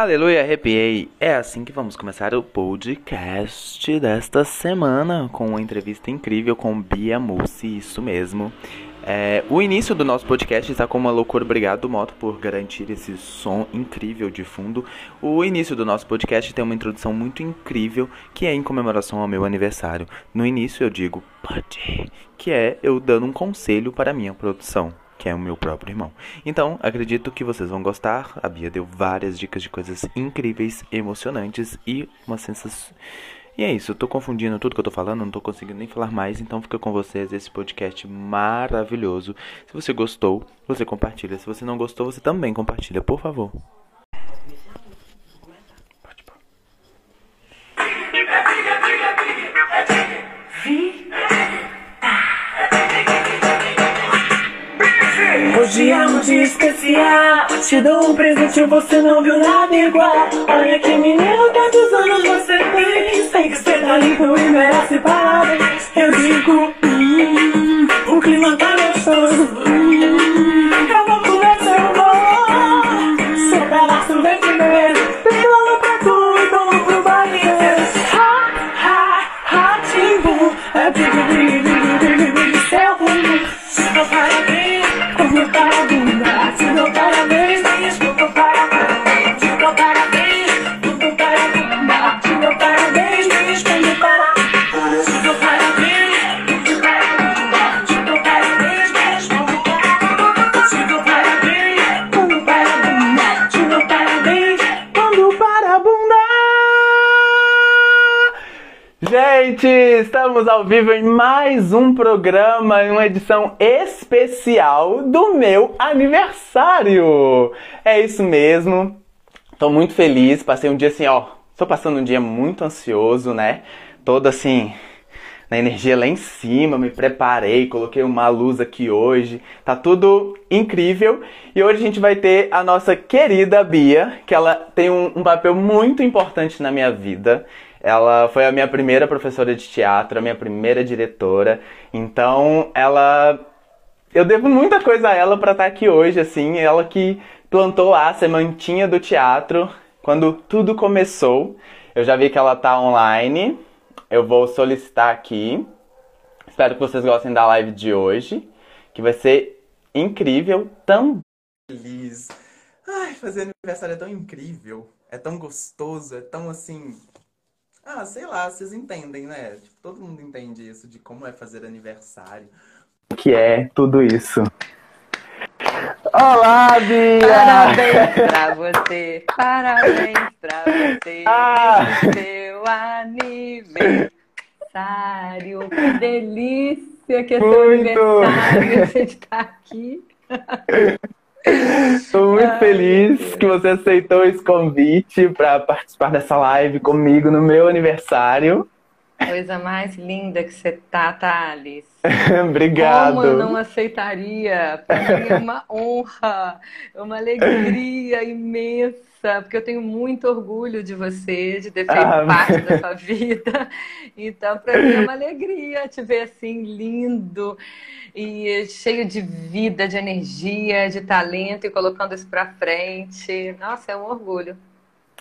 Aleluia, arrepiei! É assim que vamos começar o podcast desta semana com uma entrevista incrível com Bia Mussi, isso mesmo. É, o início do nosso podcast está com uma loucura. Obrigado, Moto, por garantir esse som incrível de fundo. O início do nosso podcast tem uma introdução muito incrível que é em comemoração ao meu aniversário. No início eu digo pode, que é eu dando um conselho para a minha produção que é o meu próprio irmão. Então, acredito que vocês vão gostar. A Bia deu várias dicas de coisas incríveis, emocionantes e uma sensação. E é isso, eu tô confundindo tudo que eu tô falando, não tô conseguindo nem falar mais, então fica com vocês esse podcast maravilhoso. Se você gostou, você compartilha. Se você não gostou, você também compartilha, por favor. É um dia especial Te dou um presente, você não viu nada igual. Olha que menino, quantos anos você tem? Sei que você tá limpo e merece parabéns Eu digo, hum, o clima tá gostoso. hum, Gente, estamos ao vivo em mais um programa, em uma edição especial do meu aniversário. É isso mesmo. Tô muito feliz, passei um dia assim, ó, tô passando um dia muito ansioso, né? Todo assim, na energia lá em cima, me preparei, coloquei uma luz aqui hoje, tá tudo incrível. E hoje a gente vai ter a nossa querida Bia, que ela tem um, um papel muito importante na minha vida. Ela foi a minha primeira professora de teatro, a minha primeira diretora. Então, ela eu devo muita coisa a ela pra estar aqui hoje, assim. Ela que plantou a sementinha do teatro quando tudo começou. Eu já vi que ela tá online. Eu vou solicitar aqui. Espero que vocês gostem da live de hoje, que vai ser incrível também. Feliz. Ai, fazer aniversário é tão incrível, é tão gostoso, é tão assim. Ah, sei lá, vocês entendem, né? Tipo, todo mundo entende isso de como é fazer aniversário. O que é tudo isso? Olá, Bia! Parabéns pra você, parabéns pra você, Ah. seu aniversário. Que delícia que é seu aniversário, a gente tá aqui. Estou muito Ai, feliz que você aceitou esse convite para participar dessa live comigo no meu aniversário. Coisa mais linda que você tá, Thales. Obrigado. Como eu não aceitaria? Para mim é uma honra, é uma alegria imensa, porque eu tenho muito orgulho de você, de ter feito Ah, parte da sua vida. Então, para mim é uma alegria te ver assim, lindo e cheio de vida, de energia, de talento e colocando isso para frente. Nossa, é um orgulho.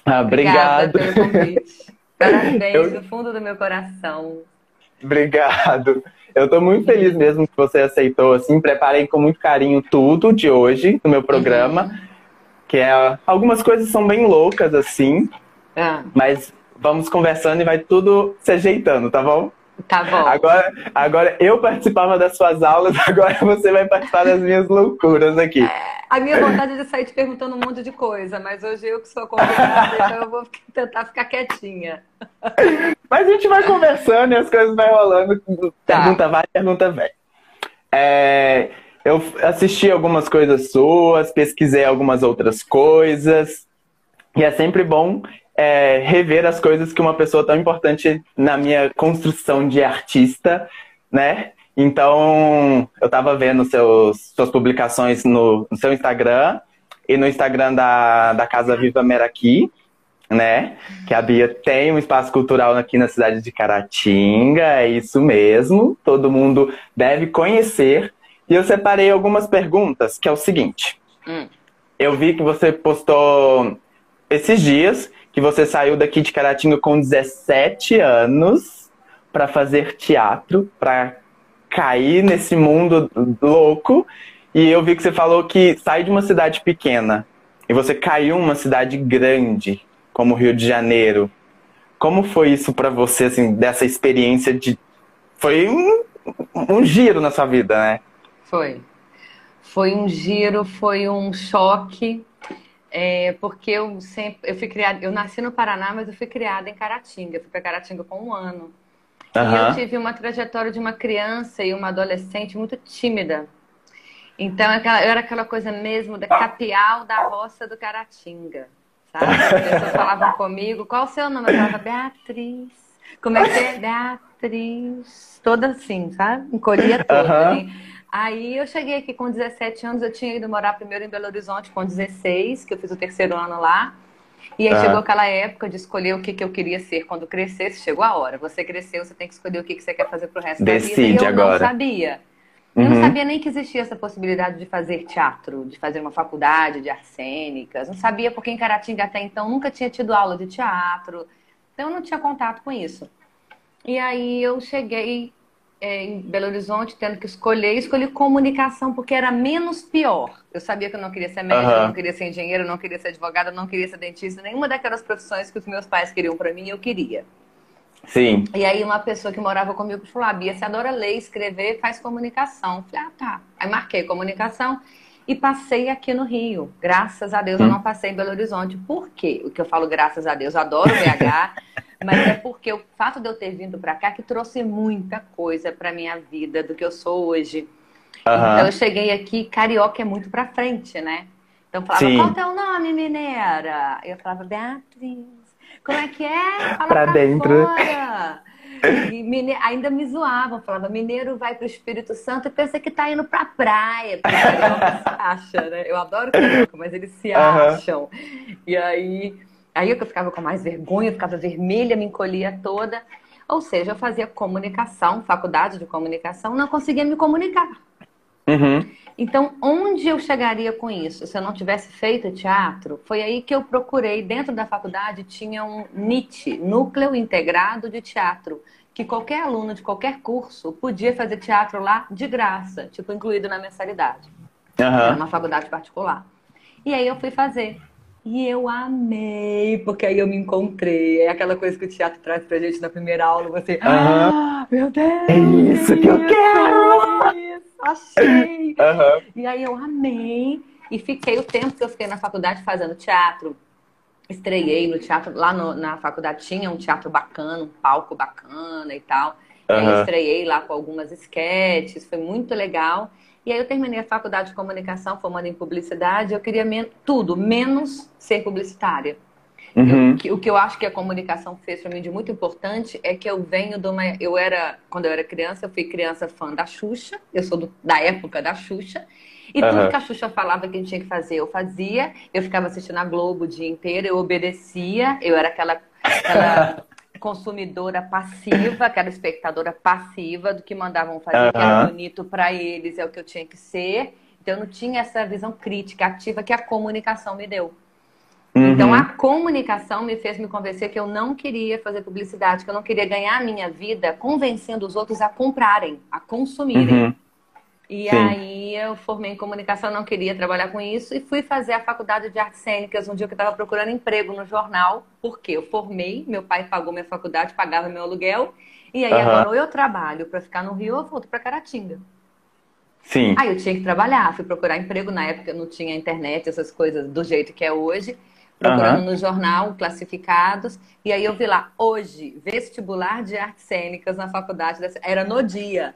Ah, Obrigada obrigado. pelo convite. Parabéns Eu- do fundo do meu coração. Obrigado. Eu estou muito feliz mesmo que você aceitou, assim, preparei com muito carinho tudo de hoje no meu programa, que é algumas coisas são bem loucas assim, Ah, mas vamos conversando e vai tudo se ajeitando, tá bom? tá bom. Agora, agora eu participava das suas aulas, agora você vai participar das minhas loucuras aqui. A minha vontade é de sair te perguntando um monte de coisa, mas hoje eu que sou convidada, então eu vou tentar ficar quietinha. Mas a gente vai conversando e as coisas vai rolando. Tá. Pergunta vai, pergunta vem. É, eu assisti algumas coisas suas, pesquisei algumas outras coisas. E é sempre bom é, rever as coisas que uma pessoa tão importante na minha construção de artista, né? Então, eu tava vendo seus, suas publicações no, no seu Instagram e no Instagram da, da Casa Viva Meraki, né? Que a Bia tem um espaço cultural aqui na cidade de Caratinga, é isso mesmo. Todo mundo deve conhecer. E eu separei algumas perguntas, que é o seguinte. Hum. Eu vi que você postou esses dias que você saiu daqui de Caratinga com 17 anos para fazer teatro, para cair nesse mundo louco. E eu vi que você falou que sai de uma cidade pequena e você caiu uma cidade grande, como Rio de Janeiro. Como foi isso para você, assim, dessa experiência de. Foi um, um giro na sua vida, né? Foi. Foi um giro, foi um choque, é, porque eu sempre, eu fui criada, eu nasci no Paraná, mas eu fui criada em Caratinga, eu fui para Caratinga com um ano. Uhum. E eu tive uma trajetória de uma criança e uma adolescente muito tímida. Então eu era aquela coisa mesmo da capial da roça do Caratinga, sabe? As pessoas falavam comigo, qual o seu nome? Eu falava Beatriz. Como é que é? Beatriz. Toda assim, sabe? Encolhia toda. Uhum. Aí eu cheguei aqui com 17 anos, eu tinha ido morar primeiro em Belo Horizonte com 16, que eu fiz o terceiro ano lá. E aí ah. chegou aquela época de escolher o que, que eu queria ser quando crescesse, chegou a hora. Você cresceu, você tem que escolher o que, que você quer fazer pro resto Decide da vida. E eu agora. não sabia. Uhum. Eu não sabia nem que existia essa possibilidade de fazer teatro, de fazer uma faculdade de arcênicas. Não sabia porque em Caratinga até então nunca tinha tido aula de teatro. Então eu não tinha contato com isso. E aí eu cheguei é, em Belo Horizonte, tendo que escolher, escolhi comunicação porque era menos pior. Eu sabia que eu não queria ser médico, uhum. não queria ser engenheiro, não queria ser advogada, não queria ser dentista, nenhuma daquelas profissões que os meus pais queriam para mim, eu queria. Sim. E aí uma pessoa que morava comigo falou: ah, Bia, você adora ler, escrever, faz comunicação. falei, ah, tá. Aí marquei comunicação e passei aqui no Rio. Graças a Deus hum. eu não passei em Belo Horizonte. Por quê? O que eu falo, graças a Deus, adoro BH. Mas é porque o fato de eu ter vindo para cá que trouxe muita coisa para minha vida do que eu sou hoje. Uhum. Então eu cheguei aqui, carioca é muito para frente, né? Então eu falava, Sim. qual é o nome, mineira? Eu falava, Beatriz. Como é que é? Fala pra, pra dentro. Fora. E mine... ainda me zoavam, falava, mineiro vai pro Espírito Santo e pensa que tá indo pra praia. Porque carioca se acha, né? Eu adoro carioca, mas eles se uhum. acham. E aí Aí eu ficava com mais vergonha, ficava vermelha, me encolhia toda. Ou seja, eu fazia comunicação, faculdade de comunicação, não conseguia me comunicar. Uhum. Então, onde eu chegaria com isso? Se eu não tivesse feito teatro, foi aí que eu procurei. Dentro da faculdade tinha um NIT, Núcleo Integrado de Teatro, que qualquer aluno de qualquer curso podia fazer teatro lá de graça, tipo, incluído na mensalidade. Uhum. Era uma faculdade particular. E aí eu fui fazer. E eu amei, porque aí eu me encontrei. É aquela coisa que o teatro traz pra gente na primeira aula, você. Uhum. Ah, meu Deus! É isso que eu quero! Isso, achei! Uhum. E aí eu amei. E fiquei o tempo que eu fiquei na faculdade fazendo teatro. Estreiei no teatro, lá no, na faculdade tinha um teatro bacana, um palco bacana e tal. Uhum. E aí estreiei lá com algumas esquetes, foi muito legal. E aí eu terminei a faculdade de comunicação, formando em publicidade. Eu queria men tudo, menos ser publicitária. Uhum. Eu, o que eu acho que a comunicação fez para mim de muito importante é que eu venho de uma. Eu era. Quando eu era criança, eu fui criança fã da Xuxa. Eu sou do, da época da Xuxa. E uhum. tudo que a Xuxa falava que a gente tinha que fazer, eu fazia. Eu ficava assistindo a Globo o dia inteiro, eu obedecia. Eu era aquela, aquela consumidora passiva, aquela espectadora passiva do que mandavam fazer, uhum. que era bonito para eles, é o que eu tinha que ser. Então eu não tinha essa visão crítica, ativa que a comunicação me deu. Uhum. Então a comunicação me fez me convencer que eu não queria fazer publicidade, que eu não queria ganhar a minha vida convencendo os outros a comprarem, a consumirem. Uhum. E Sim. aí eu formei em comunicação, não queria trabalhar com isso e fui fazer a faculdade de artes cênicas um dia que eu estava procurando emprego no jornal, porque eu formei, meu pai pagou minha faculdade, pagava meu aluguel, e aí uhum. agora ou eu trabalho para ficar no Rio ou eu volto para Caratinga. Sim. Aí eu tinha que trabalhar, fui procurar emprego, na época não tinha internet, essas coisas do jeito que é hoje, procurando uhum. no jornal, classificados, e aí eu vi lá, hoje, vestibular de artes cênicas na faculdade, era no dia.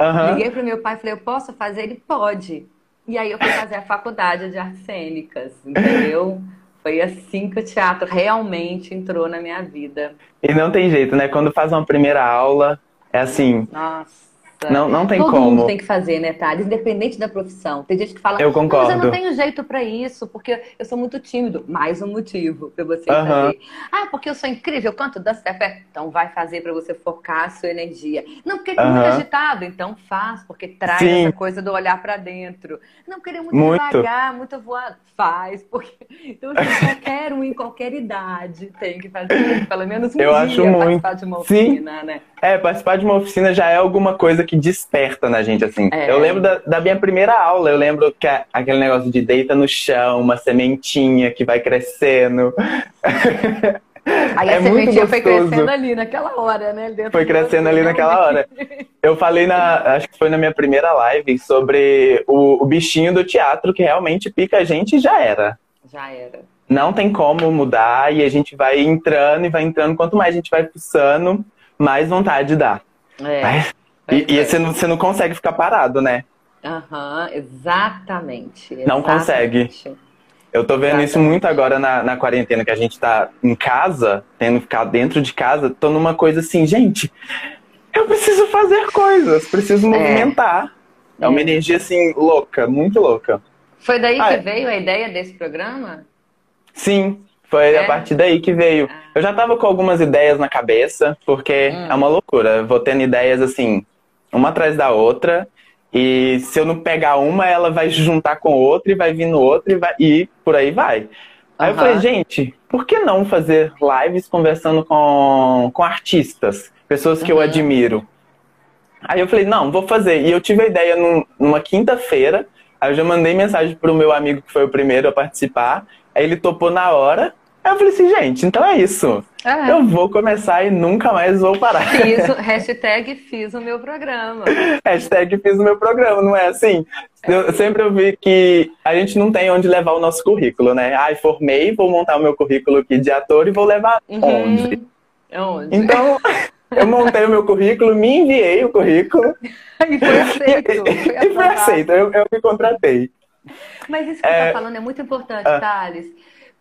Uhum. Liguei pro meu pai e falei, eu posso fazer? Ele pode. E aí eu fui fazer a faculdade de artes cênicas, entendeu? Foi assim que o teatro realmente entrou na minha vida. E não tem jeito, né? Quando faz uma primeira aula, é assim. Nossa. Não, não tem Todo como. mundo tem que fazer, né, Thales? Independente da profissão. Tem gente que fala, Eu "Não, mas eu concordo. não tenho jeito pra isso, porque eu sou muito tímido. Mais um motivo pra você fazer. Ah, porque eu sou incrível, eu canto, danço, é. Então vai fazer pra você focar a sua energia. Não, porque é muito Aham. agitado, então faz, porque traz Sim. essa coisa do olhar pra dentro. Não, querer muito, Muito. devagar, muito voar, faz, porque então assim, qualquer um em qualquer idade tem que fazer pelo menos um Eu dia acho muito. participar de uma Sim. oficina, né? É, participar de uma oficina já é alguma coisa que desperta na gente, assim. É. Eu lembro da, da minha primeira aula, eu lembro que é aquele negócio de deita no chão, uma sementinha que vai crescendo. Aí É a muito sementinha foi crescendo ali naquela hora, né? Dentro Foi crescendo ali naquela hora. Eu falei na. Acho que foi na minha primeira live sobre o, o bichinho do teatro que realmente pica a gente e já era. Já era. Não tem como mudar e a gente vai entrando e vai entrando. Quanto mais a gente vai fuçando, mais vontade dá. É. Mas- E, e é. você, não, você não consegue ficar parado, né? Aham, exatamente. Não consegue. exatamente. Eu tô vendo isso Exatamente. muito agora na, na quarentena, que a gente tá em casa, tendo que ficar dentro de casa, tô numa coisa assim, gente, eu preciso fazer coisas, preciso movimentar. É, uma É. energia assim, louca, muito louca. Foi daí Ah, que é. veio a ideia desse programa? Sim, foi É? a partir daí que veio. Eu já tava com algumas ideias na cabeça, porque Hum. é uma loucura. Vou tendo ideias assim, uma atrás da outra. E se eu não pegar uma, ela vai juntar com outra e vai vindo outra e, vai, e por aí vai. Aí eu Aham. falei, gente, por que não fazer lives conversando com, com artistas, pessoas que eu Uhum. admiro? Aí eu falei, não, vou fazer. E eu tive a ideia num- numa quinta-feira. Aí eu já mandei mensagem pro meu amigo que foi o primeiro a participar. Aí ele topou na hora. Aí eu falei assim, gente, então é isso. É. Eu vou começar e nunca mais vou parar. Fiz, hashtag fiz o meu programa. Hashtag fiz o meu programa, não é assim? Eu sempre ouvi que a gente não tem onde levar o nosso currículo, né? Ai, formei, vou montar o meu currículo aqui de ator e vou levar onde? Uhum. Onde? Então, eu montei o meu currículo, me enviei o currículo E foi aceito. Foi e foi aceito. Eu, eu me contratei. Mas isso que É. você tá falando é muito importante, Ah. Thales,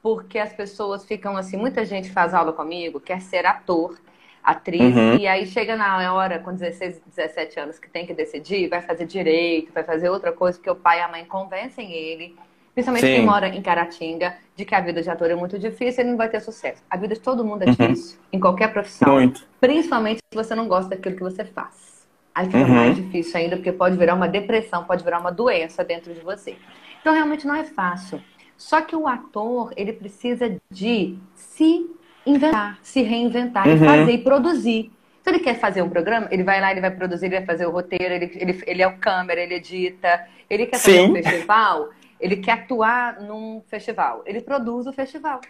porque as pessoas ficam assim, muita gente faz aula comigo, quer ser ator, atriz, Uhum. e aí chega na hora, com 16, 17 anos, que tem que decidir, vai fazer direito, vai fazer outra coisa, porque o pai e a mãe convencem ele, principalmente Sim. quem mora em Caratinga, de que a vida de ator é muito difícil e ele não vai ter sucesso. A vida de todo mundo é Uhum. difícil, em qualquer profissão. Muito. Principalmente se você não gosta daquilo que você faz. Aí fica Uhum. mais difícil ainda, porque pode virar uma depressão, pode virar uma doença dentro de você. Então, realmente não é fácil. Só que o ator, ele precisa de se inventar, se reinventar e Uhum. fazer e produzir. Se ele quer fazer um programa, ele vai lá, ele vai produzir, ele vai fazer o roteiro, ele, ele, ele é o câmera, ele edita. Ele quer fazer Sim. um festival, ele quer atuar num festival. Ele produz o festival.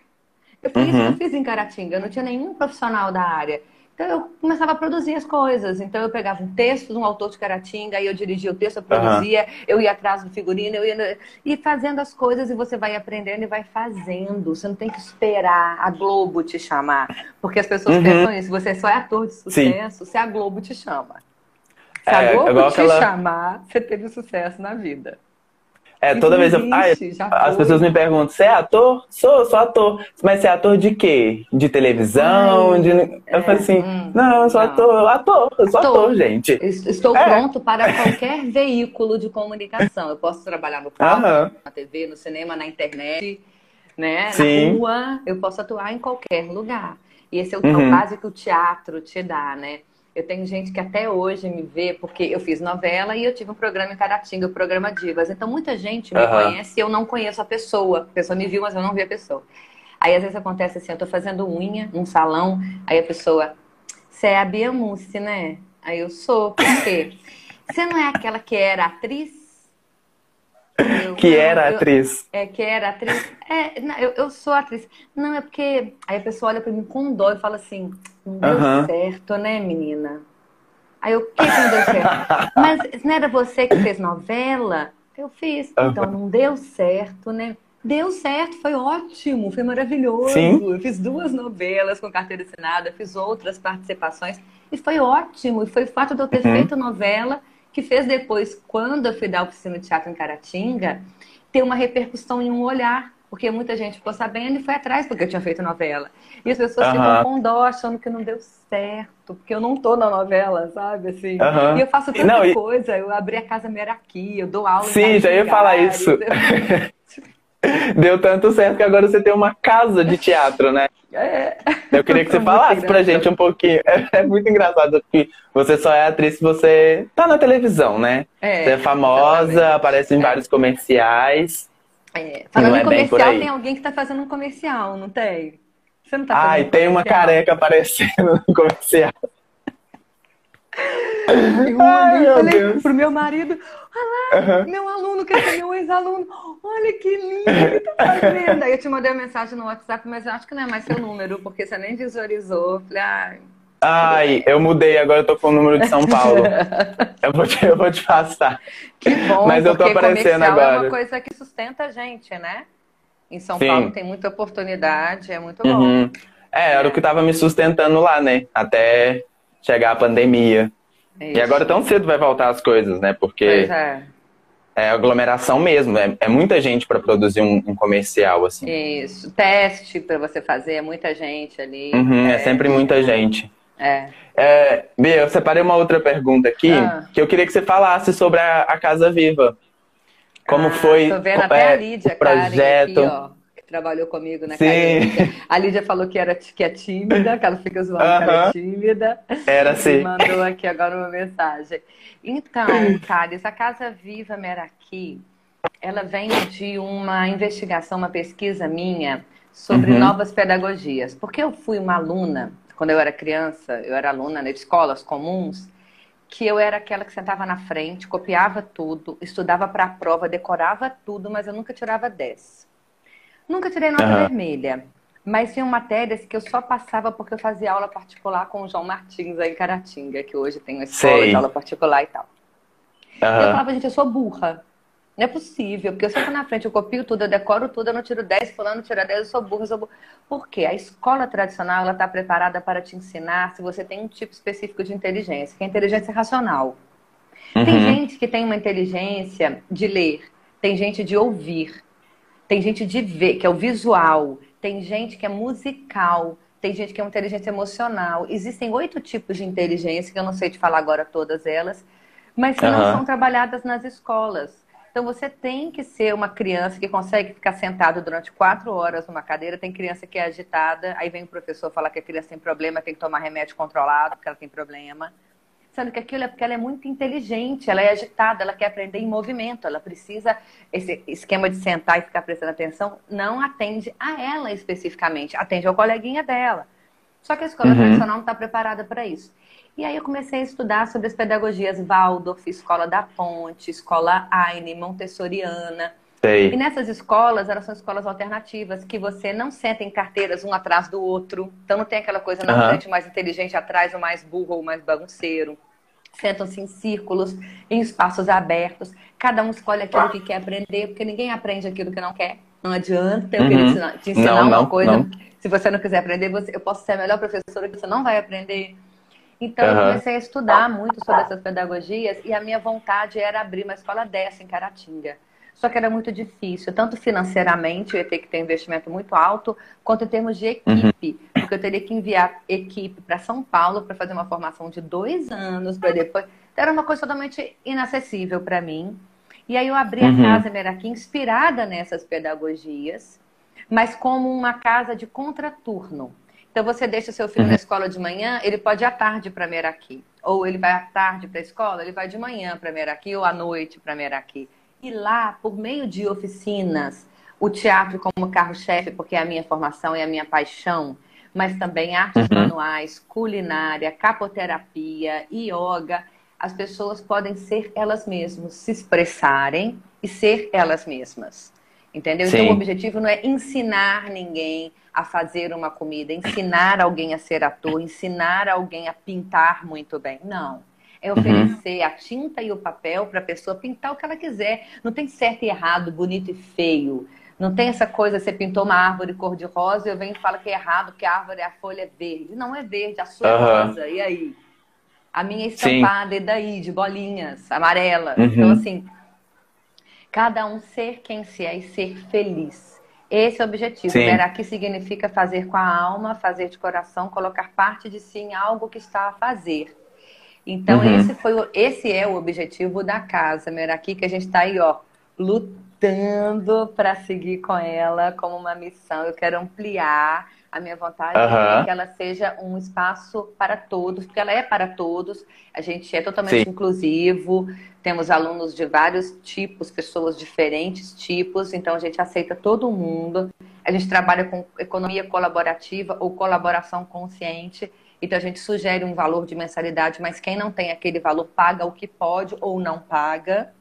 Eu fiz isso que Uhum. eu fiz em Caratinga, eu não tinha nenhum profissional da área. Então eu começava a produzir as coisas. Então eu pegava um texto de um autor de Caratinga, aí eu dirigia o texto, eu produzia, eu ia atrás do figurino, eu ia e fazendo as coisas e você vai aprendendo e vai fazendo. Você não tem que esperar a Globo te chamar, porque as pessoas Uhum. pensam isso. Você só é ator de sucesso se a Globo te chama. Se a É, Globo igual te aquela- chamar, você teve sucesso na vida. É, toda vez eu. Ah, as pessoas me perguntam: você é ator? Sou, sou ator. Mas você é ator de quê? De televisão? Ai, de... é, Eu falei assim: hum, não, eu sou não. ator, ator, eu sou Ator. ator, gente. Es- Estou É. pronto para qualquer veículo de comunicação. Eu posso trabalhar no palco, Aham. na TV, no cinema, na internet, né? Sim. Na rua. Eu posso atuar em qualquer lugar. E esse é o Uhum. base que o teatro te dá, né? Eu tenho gente que até hoje me vê, porque eu fiz novela e eu tive um programa em Caratinga, o programa Divas. Então muita gente me Aham. conhece e eu não conheço a pessoa. A pessoa me viu, mas eu não vi a pessoa. Aí às vezes acontece assim, eu tô fazendo unha num salão, aí a pessoa, você é a Bia Mussi, né? Aí eu sou, por quê? Você não é aquela que era atriz? Eu, Que "Não, era eu- atriz. é, que era atriz. É, não, eu, eu sou atriz. Não, é porque. Aí a pessoa olha pra mim com dó e fala assim: não deu Aham. certo, né, menina? Aí eu, o que, que não deu certo? Mas não era você que fez novela? Eu fiz. Então não deu certo, né? Deu certo, foi ótimo, foi maravilhoso. Sim. Eu fiz duas novelas com carteira assinada, fiz outras participações e foi ótimo. E foi o fato de eu ter Uhum. feito novela que fez depois, quando eu fui dar oficina de teatro em Caratinga, ter uma repercussão em um olhar. Porque muita gente ficou sabendo e foi atrás porque eu tinha feito novela. E as pessoas uhum. ficam com dó, achando que não deu certo, porque eu não tô na novela, sabe? Assim. Uhum. E eu faço tanta não, coisa, eu abri a Casa Meraki, eu dou aula. Sim, já ia falar isso. Deu tanto certo que agora você tem uma casa de teatro, né? É. Eu queria que você falasse pra gente um pouquinho. É, é, muito engraçado que você só é atriz se você tá na televisão, né? É, você é famosa, exatamente. aparece em é. vários comerciais. É. Falando em é comercial, tem alguém que tá fazendo um comercial, não tem? Você não tá fazendo Ai, tem uma careca aparecendo no comercial. Eu Ai, falei Deus. pro meu marido, olha lá, uhum. meu aluno quer ser meu ex-aluno. Olha que lindo ele tá fazendo. Aí eu te mandei uma mensagem no WhatsApp, mas eu acho que não é mais seu número, porque você nem visualizou. Falei, ai. Ai, eu mudei, agora eu tô com o número de São Paulo. eu, vou te, eu vou te passar. Que bom, mas eu tô aparecendo agora. é uma coisa que sustenta a gente, né? Em São Sim. Paulo tem muita oportunidade, é muito bom. Uhum. É, era o que tava me sustentando lá, né? Até chegar a pandemia. Isso. E agora tão cedo vai voltar as coisas, né? Porque é. é. aglomeração mesmo, é, é muita gente para produzir um, um, comercial, assim. Isso, teste para você fazer, é muita gente ali. Uhum, é, sempre muita gente. É. é. Bia, eu separei uma outra pergunta aqui, ah. que eu queria que você falasse sobre a, a Casa Viva. Como ah, foi tô vendo até a é, Lídia, o projeto? Aqui, ó trabalhou comigo na Sim. A Lídia falou que, era, que é tímida, que ela fica zoando uh -huh. que ela é tímida. Era sim. E mandou aqui agora uma mensagem. Então, Thales, a Casa Viva Meraki, ela vem de uma investigação, uma pesquisa minha sobre uhum. novas pedagogias. Porque eu fui uma aluna, quando eu era criança, eu era aluna de escolas comuns, que eu era aquela que sentava na frente, copiava tudo, estudava para a prova, decorava tudo, mas eu nunca tirava 10. Nunca tirei nota uhum. vermelha. Mas tinha matérias que eu só passava porque eu fazia aula particular com o João Martins aí em Caratinga, que hoje tem uma escola Sei. de aula particular e tal. Uhum. Eu falava, gente, eu sou burra. Não é possível, porque eu sento na frente, eu copio tudo, eu decoro tudo, eu não tiro 10, fulano tira 10, eu sou burra, eu sou burra. Por quê? A escola tradicional, ela está preparada para te ensinar se você tem um tipo específico de inteligência, que é a inteligência racional. Uhum. Tem gente que tem uma inteligência de ler, tem gente de ouvir, tem gente de ver, que é o visual. Tem gente que é musical. Tem gente que é uma inteligência emocional. Existem oito tipos de inteligência, que eu não sei te falar agora todas elas, mas que uhum. não são trabalhadas nas escolas. Então você tem que ser uma criança que consegue ficar sentado durante quatro horas numa cadeira. Tem criança que é agitada, aí vem o professor falar que a criança tem problema, tem que tomar remédio controlado porque ela tem problema sendo que aquilo é porque ela é muito inteligente, ela é agitada, ela quer aprender em movimento, ela precisa, esse esquema de sentar e ficar prestando atenção, não atende a ela especificamente, atende ao coleguinha dela. Só que a escola uhum. tradicional não está preparada para isso. E aí eu comecei a estudar sobre as pedagogias Waldorf, Escola da Ponte, Escola Aine, Montessoriana, Sei. E nessas escolas, elas são escolas alternativas, que você não senta em carteiras um atrás do outro. Então não tem aquela coisa, não, uhum. gente mais inteligente atrás, o mais burro ou mais bagunceiro. Sentam-se em círculos, em espaços abertos. Cada um escolhe aquilo que quer aprender, porque ninguém aprende aquilo que não quer. Não adianta eu uhum. ensinar, te ensinar não, uma não, coisa. Não. Se você não quiser aprender, você, eu posso ser a melhor professora que você não vai aprender. Então, uhum. eu comecei a estudar muito sobre essas pedagogias e a minha vontade era abrir uma escola dessa em Caratinga. Só que era muito difícil, tanto financeiramente, eu ia ter que ter um investimento muito alto, quanto em termos de equipe. Uhum. Porque eu teria que enviar equipe para São Paulo para fazer uma formação de dois anos, para depois. Então, era uma coisa totalmente inacessível para mim. E aí eu abri uhum. a Casa Meraki inspirada nessas pedagogias, mas como uma casa de contraturno. Então você deixa seu filho uhum. na escola de manhã, ele pode ir à tarde para Meraki. Ou ele vai à tarde para a escola, ele vai de manhã para Meraki ou à noite para Meraki. E lá, por meio de oficinas, o teatro como carro-chefe, porque é a minha formação e a minha paixão, mas também artes uhum. manuais, culinária, capoterapia, yoga, as pessoas podem ser elas mesmas, se expressarem e ser elas mesmas. Entendeu? Sim. Então, o objetivo não é ensinar ninguém a fazer uma comida, ensinar alguém a ser ator, ensinar alguém a pintar muito bem. Não é uhum. oferecer uhum. a tinta e o papel para a pessoa pintar o que ela quiser. Não tem certo e errado, bonito e feio. Não tem essa coisa, você pintou uma árvore cor-de-rosa e eu venho e falo que é errado, que a árvore, a folha é verde. Não é verde, a sua uhum. é rosa. E aí? A minha é estampada Sim. é daí, de bolinhas, amarela. Uhum. Então, assim, cada um ser quem se é e ser feliz. Esse é o objetivo. Sim. Meraki significa fazer com a alma, fazer de coração, colocar parte de si em algo que está a fazer. Então, Uhum. esse, foi, o- esse é o objetivo da casa Meraki, que a gente está aí, ó, lutando para seguir com ela como uma missão. Eu quero ampliar. A minha vontade Aham. é que ela seja um espaço para todos, porque ela é para todos. A gente é totalmente Sim. inclusivo, temos alunos de vários tipos, pessoas diferentes tipos, então a gente aceita todo mundo. A gente trabalha com economia colaborativa ou colaboração consciente. Então a gente sugere um valor de mensalidade, mas quem não tem aquele valor paga o que pode ou não paga.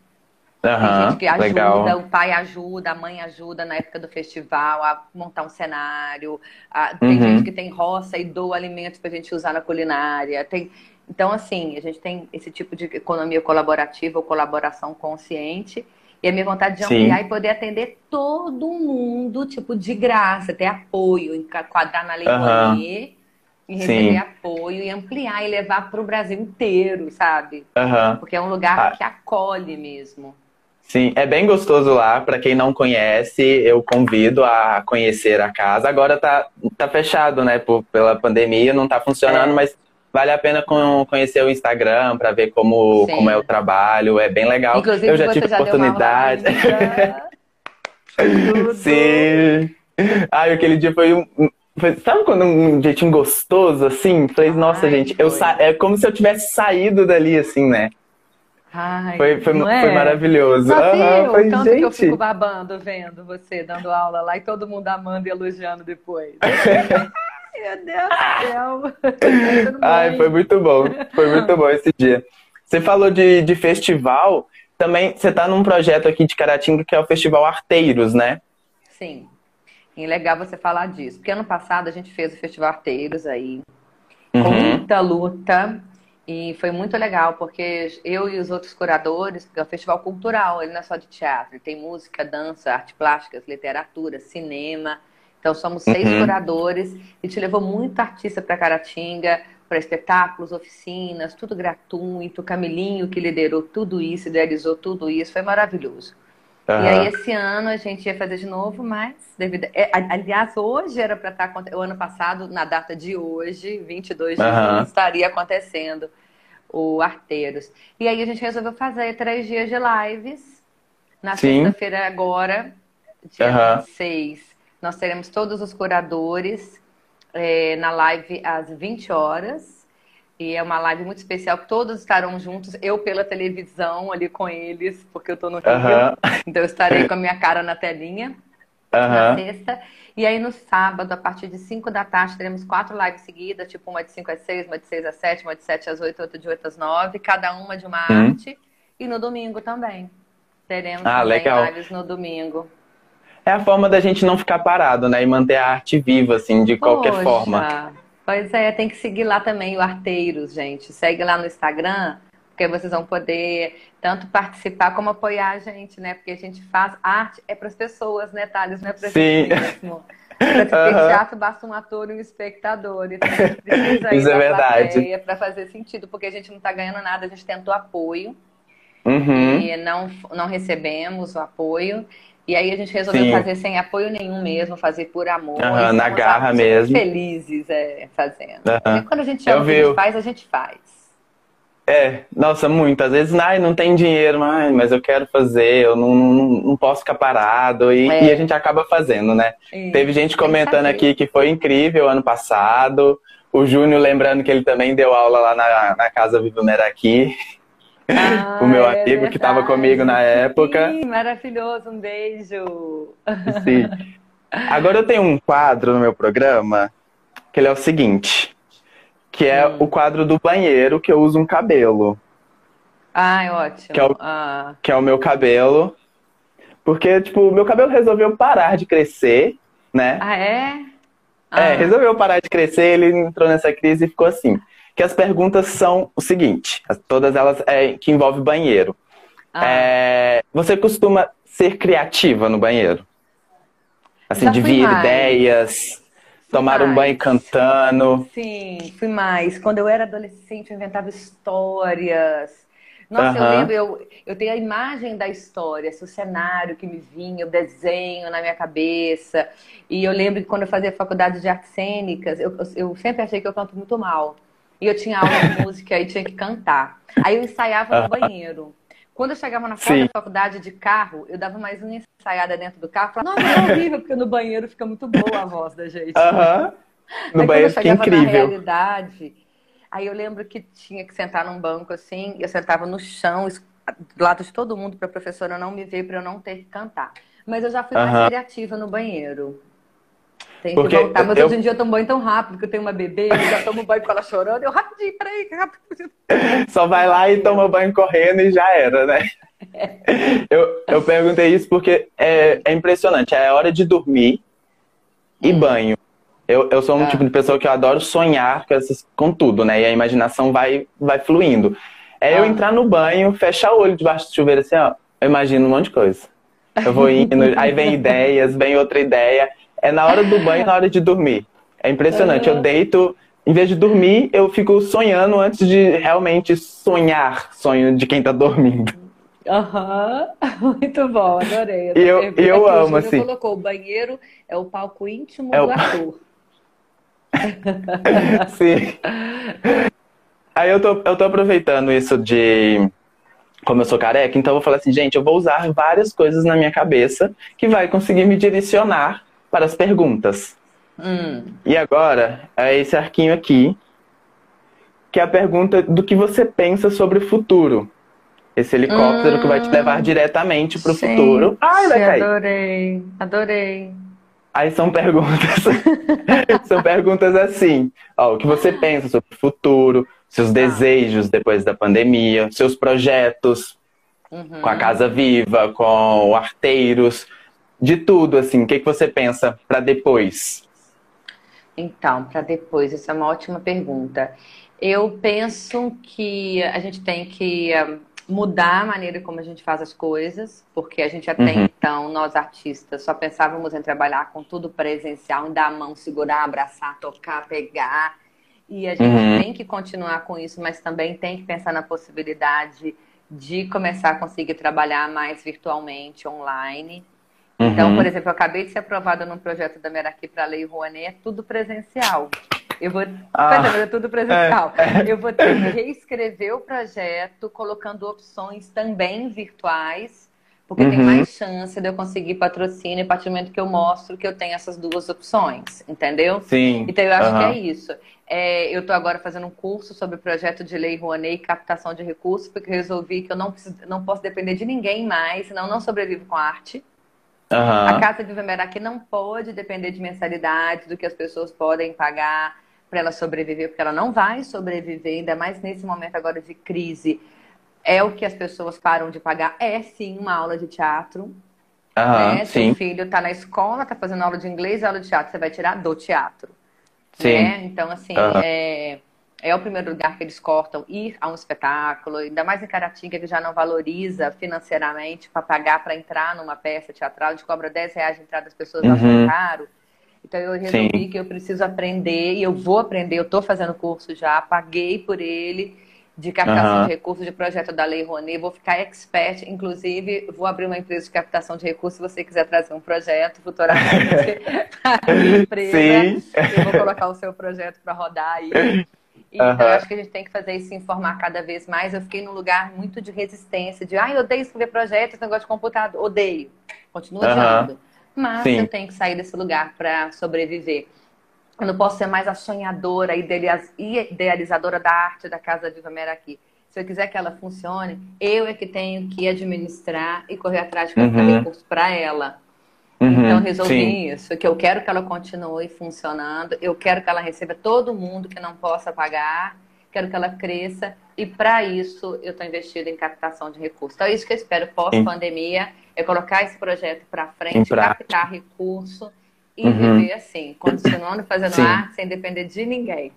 Tem Aham, gente que ajuda, legal. o pai ajuda, a mãe ajuda na época do festival a montar um cenário. a- tem Uhum. gente que tem roça e doa alimentos para a gente usar na culinária. Tem, então, assim, a gente tem esse tipo de economia colaborativa ou colaboração consciente. E a minha vontade de Sim. ampliar e poder atender todo mundo, tipo, de graça, ter apoio, enquadrar na Lei. Rouanet e receber Sim. apoio e ampliar e levar para o Brasil inteiro, sabe? Aham. Porque é um lugar Ah. que acolhe mesmo. Sim, é bem gostoso lá. Pra quem não conhece, eu convido a conhecer a casa. Agora tá, tá fechado, né? Por, pela pandemia, não tá funcionando, É. mas vale a pena con- conhecer o Instagram pra ver como, Sim. como é o trabalho. É bem legal. Inclusive, eu já tive já oportunidade. Sim. Ai, aquele dia foi um. foi- sabe quando um jeitinho gostoso, assim? Falei, nossa, Ai, gente, eu sa... é como se eu tivesse saído dali, assim, né? Ai, Foi, foi, não foi é? maravilhoso. Viu foi, tanto que eu gente. fico babando vendo você dando aula lá e todo mundo amando e elogiando depois. Ai, Meu Deus do céu. Tudo Ai, foi muito bom. Foi muito bom esse dia. Você falou de, de festival. Também você tá num projeto aqui de Caratinga que é o Festival Arteiros, né? Sim. E legal você falar disso. Porque ano passado a gente fez o Festival Arteiros aí, com Uhum. muita luta. E foi muito legal, porque eu e os outros curadores, porque é um festival cultural, ele não é só de teatro, ele tem música, dança, arte plásticas, literatura, cinema. Então somos seis Uhum. curadores e te levou muito artista para Caratinga, para espetáculos, oficinas, tudo gratuito. Camilinho que liderou tudo isso, idealizou tudo isso, foi maravilhoso. E Aham. aí, esse ano a gente ia fazer de novo, mas devido. é, aliás, hoje era para estar acontecendo. O ano passado, na data de hoje, 22 de Aham. junho, estaria acontecendo o Arteiros. E aí a gente resolveu fazer três dias de lives. Na sexta-feira, agora, dia. 26, nós teremos todos os curadores eh, na live às 20 horas. E é uma live muito especial, que todos estarão juntos, eu pela televisão ali com eles, porque eu tô no Rio. Aham. Então eu estarei com a minha cara na telinha na Aham. sexta. E aí no sábado, a partir de 5 da tarde, teremos quatro lives seguidas, tipo uma de 5 às 6, uma de 6 às 7, uma de 7 às 8, outra de 8 às 9, cada uma de uma Hum. arte. E no domingo também. Teremos Ah, legal. lives no domingo. É a forma da gente não ficar parado, né? E manter a arte viva, assim, de qualquer Poxa, forma. Pois é, tem que seguir lá também o Arteiros, gente. Segue lá no Instagram, porque vocês vão poder tanto participar como apoiar a gente, né? Porque a gente faz arte é para as pessoas, né, Thales? Não é para Sim. mesmo. Para Aham. teatro basta um ator e um espectador. Então a gente precisa Isso é da verdade. para fazer sentido, porque a gente não está ganhando nada, a gente tentou apoio Uhum. e não, não recebemos o apoio. E aí a gente resolveu Sim. fazer sem apoio nenhum mesmo, fazer por amor. Na garra mesmo. felizes é, fazendo. E quando a gente ama o que a gente faz, a gente faz. É, nossa, muito. Às vezes, ai, não tem dinheiro, ai, mas eu quero fazer, eu não, não, não posso ficar parado. E, É. e a gente acaba fazendo, né? Teve gente comentando aqui que foi incrível ano passado. O Júnior lembrando que ele também deu aula lá na, na Casa Vivo Meraki. Ah, o meu é amigo que estava verdade. comigo na época. Sim, maravilhoso, um beijo. Sim. Agora eu tenho um quadro no meu programa que ele é o seguinte, que é Hum. o quadro do banheiro que eu uso um cabelo, Ai, ótimo. Que é o- Ah, que é o meu cabelo, porque tipo, o meu cabelo resolveu parar de crescer, né? ah, é? É, Ah, resolveu parar de crescer, ele entrou nessa crise e ficou assim. Que as perguntas são o seguinte, as- todas elas é, que envolvem banheiro. ah. É, você costuma ser criativa no banheiro? Assim, Já de fui vir mais. ideias, tomar um mais. banho cantando. Sim, fui mais. Quando eu era adolescente, eu inventava histórias. Nossa, eu lembro, eu, eu tenho a imagem da história, assim, o cenário que me vinha, o desenho na minha cabeça. E eu lembro que quando eu fazia faculdade de artes cênicas, eu- eu sempre achei que eu canto muito mal. E eu tinha aula de música e tinha que cantar. Aí eu ensaiava no banheiro. Quando eu chegava na porta da faculdade de carro, eu dava mais uma ensaiada dentro do carro. Falava, nossa, é horrível, porque no banheiro fica muito boa a voz da gente. Aham. No Aí banheiro fica chegava na incrível. realidade, aí eu lembro que tinha que sentar num banco assim, eu sentava no chão, do lado de todo mundo, para a professora não me ver, para eu não ter que cantar. Mas eu já fui mais Aham. criativa no banheiro. Tem Porque que voltar, mas eu- hoje em dia eu tomo banho tão rápido que eu tenho uma bebê, eu já tomo banho com ela chorando, eu rapidinho, peraí, rápido. Só vai lá e toma banho correndo e já era, né? Eu, eu perguntei isso porque é, é impressionante. É hora de dormir e banho. Eu, eu sou um Ah. tipo de pessoa que eu adoro sonhar com, essas, com tudo, né? E a imaginação vai, vai fluindo. É eu Ah. entrar no banho, fechar o olho debaixo do chuveiro assim, ó. Eu imagino um monte de coisa. Eu vou indo, aí vem ideias, vem outra ideia. É na hora do banho e na hora de dormir. É impressionante. Eu deito, em vez de dormir, eu fico sonhando antes de realmente sonhar sonho de quem tá dormindo. Aham, muito bom, adorei. Eu- Aqui eu o amo, assim. colocou, o banheiro é o palco íntimo É do o- ator. Sim. Aí eu tô, eu tô aproveitando isso de. Como eu sou careca, então eu vou falar assim, gente, eu vou usar várias coisas na minha cabeça que vai conseguir me direcionar para as perguntas. Hum, E agora, é esse arquinho aqui, que é a pergunta do que você pensa sobre o futuro. Esse helicóptero que vai te levar diretamente para o futuro. Ai, vai cair. Adorei, adorei. Aí são perguntas. são perguntas assim. Ó, o que você pensa sobre o futuro, seus desejos depois da pandemia, seus projetos Uhum. com a Casa Viva, com o Arteiros, de tudo, assim. O que, que você pensa para depois? Então, para depois, essa é uma ótima pergunta. Eu penso que a gente tem que eh, mudar a maneira como a gente faz as coisas, porque a gente até Uhum. então, nós artistas, só pensávamos em trabalhar com tudo presencial, em dar a mão, segurar, abraçar, tocar, pegar. E a gente Uhum. tem que continuar com isso, mas também tem que pensar na possibilidade de começar a conseguir trabalhar mais virtualmente, online. Então, Uhum. por exemplo, eu acabei de ser aprovada num projeto da Meraki para a Lei Rouanet, é tudo presencial. Eu vou. Ah, é, é tudo presencial. Eu vou ter que reescrever o projeto, colocando opções também virtuais, porque tem Uhum. mais chance de eu conseguir patrocínio a partir do momento que eu mostro que eu tenho essas duas opções, entendeu? Sim. Então, eu acho Aham. que é isso. É, eu estou agora fazendo um curso sobre o projeto de lei Rouanet e captação de recursos, porque resolvi que eu não, preciso, não posso depender de ninguém mais, senão não sobrevivo com arte. A Aham. Casa de Vermelhaque não pode depender de mensalidades, do que as pessoas podem pagar para ela sobreviver, porque ela não vai sobreviver, ainda mais nesse momento agora de crise. É o que as pessoas param de pagar. É sim uma aula de teatro. Aham. né? Seu filho está na escola, está fazendo aula de inglês, aula de teatro, você vai tirar do teatro. Sim. né? Então, assim, Aham. é, é o primeiro lugar que eles cortam ir a um espetáculo, ainda mais em Caratinga, que já não valoriza financeiramente para pagar para entrar numa peça teatral, a gente cobra 10 reais de entrada, as pessoas Uhum. acham caro. Então eu resolvi Sim. que eu preciso aprender e eu vou aprender, eu estou fazendo curso já, paguei por ele de captação Aham. de recursos de projeto da Lei Rouanet, vou ficar expert, inclusive vou abrir uma empresa de captação de recursos se você quiser trazer um projeto futuramente para a minha empresa. Sim. Eu vou colocar o seu projeto para rodar aí. Então, Aham. eu acho que a gente tem que fazer isso se informar cada vez mais. Eu fiquei num lugar muito de resistência, de ai, eu odeio escrever projetos, negócio de computador, odeio. Continuo Aham. odiando. Mas Sim. eu tenho que sair desse lugar para sobreviver. Eu não posso ser mais a sonhadora, idealiz- idealizadora da arte da Casa Viva Meraki. Se eu quiser que ela funcione, eu é que tenho que administrar e correr atrás de Uhum. recursos para ela. Uhum. Então resolvi Sim. isso, que eu quero que ela continue funcionando, eu quero que ela receba todo mundo que não possa pagar, quero que ela cresça e para isso eu estou investindo em captação de recursos. Então é isso que eu espero pós-pandemia, é colocar esse projeto para frente, captar recurso e Uhum. viver assim, continuando fazendo Sim. arte sem depender de ninguém.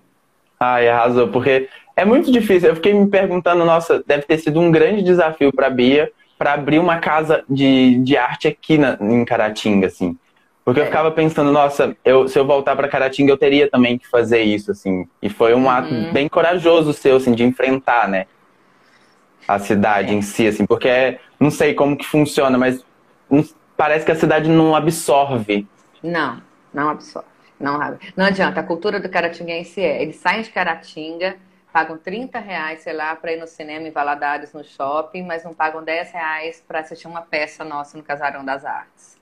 Ai, arrasou, porque é muito difícil. Eu fiquei me perguntando, nossa, deve ter sido um grande desafio para Bia para abrir uma casa de, de arte aqui na, em Caratinga, assim. Porque eu É. ficava pensando, nossa, eu, se eu voltar para Caratinga, eu teria também que fazer isso, assim. E foi um ato Uhum. bem corajoso seu, assim, de enfrentar, né? a cidade é. em si, assim, porque é, não sei como que funciona, mas parece que a cidade não absorve. Não, não absorve. Não, não adianta. A cultura do caratinguense é: eles saem de Caratinga, pagam 30 reais, sei lá, para ir no cinema em Valadares, no shopping, mas não pagam 10 reais para assistir uma peça nossa no Casarão das Artes.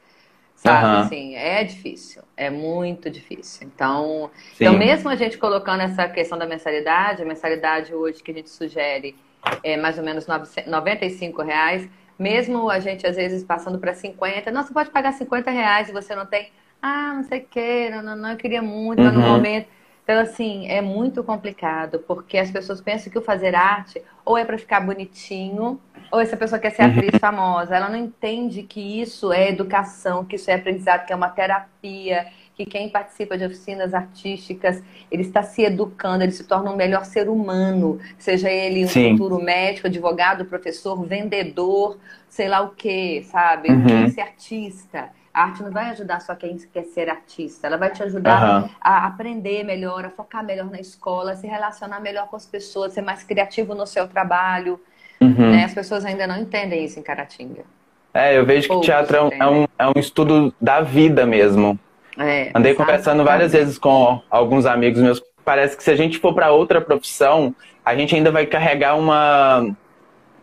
Sabe, uhum. assim, é difícil, é muito difícil. Então, então, mesmo a gente colocando essa questão da mensalidade, a mensalidade hoje que a gente sugere é mais ou menos 95 reais, mesmo a gente às vezes passando para 50, não, você pode pagar 50 reais e você não tem, ah, não sei o que, não, não, não, eu queria muito, uhum. no momento. Então, assim, é muito complicado, porque as pessoas pensam que o fazer arte ou é para ficar bonitinho, ou essa pessoa quer ser atriz uhum. famosa. Ela não entende que isso é educação, que isso é aprendizado, que é uma terapia, que quem participa de oficinas artísticas, ele está se educando, ele se torna um melhor ser humano, seja ele um Sim. futuro médico, advogado, professor, vendedor, sei lá o que, sabe? Uhum. Ser artista. A arte não vai ajudar só quem quer ser artista, ela vai te ajudar uhum. a aprender melhor, a focar melhor na escola, a se relacionar melhor com as pessoas, ser mais criativo no seu trabalho. Uhum. Né? As pessoas ainda não entendem isso em Caratinga. É, eu vejo que Poucos teatro é um, é um, é um estudo da vida mesmo. É, Andei conversando várias vezes com alguns amigos meus. Parece que se a gente for para outra profissão, a gente ainda vai carregar uma,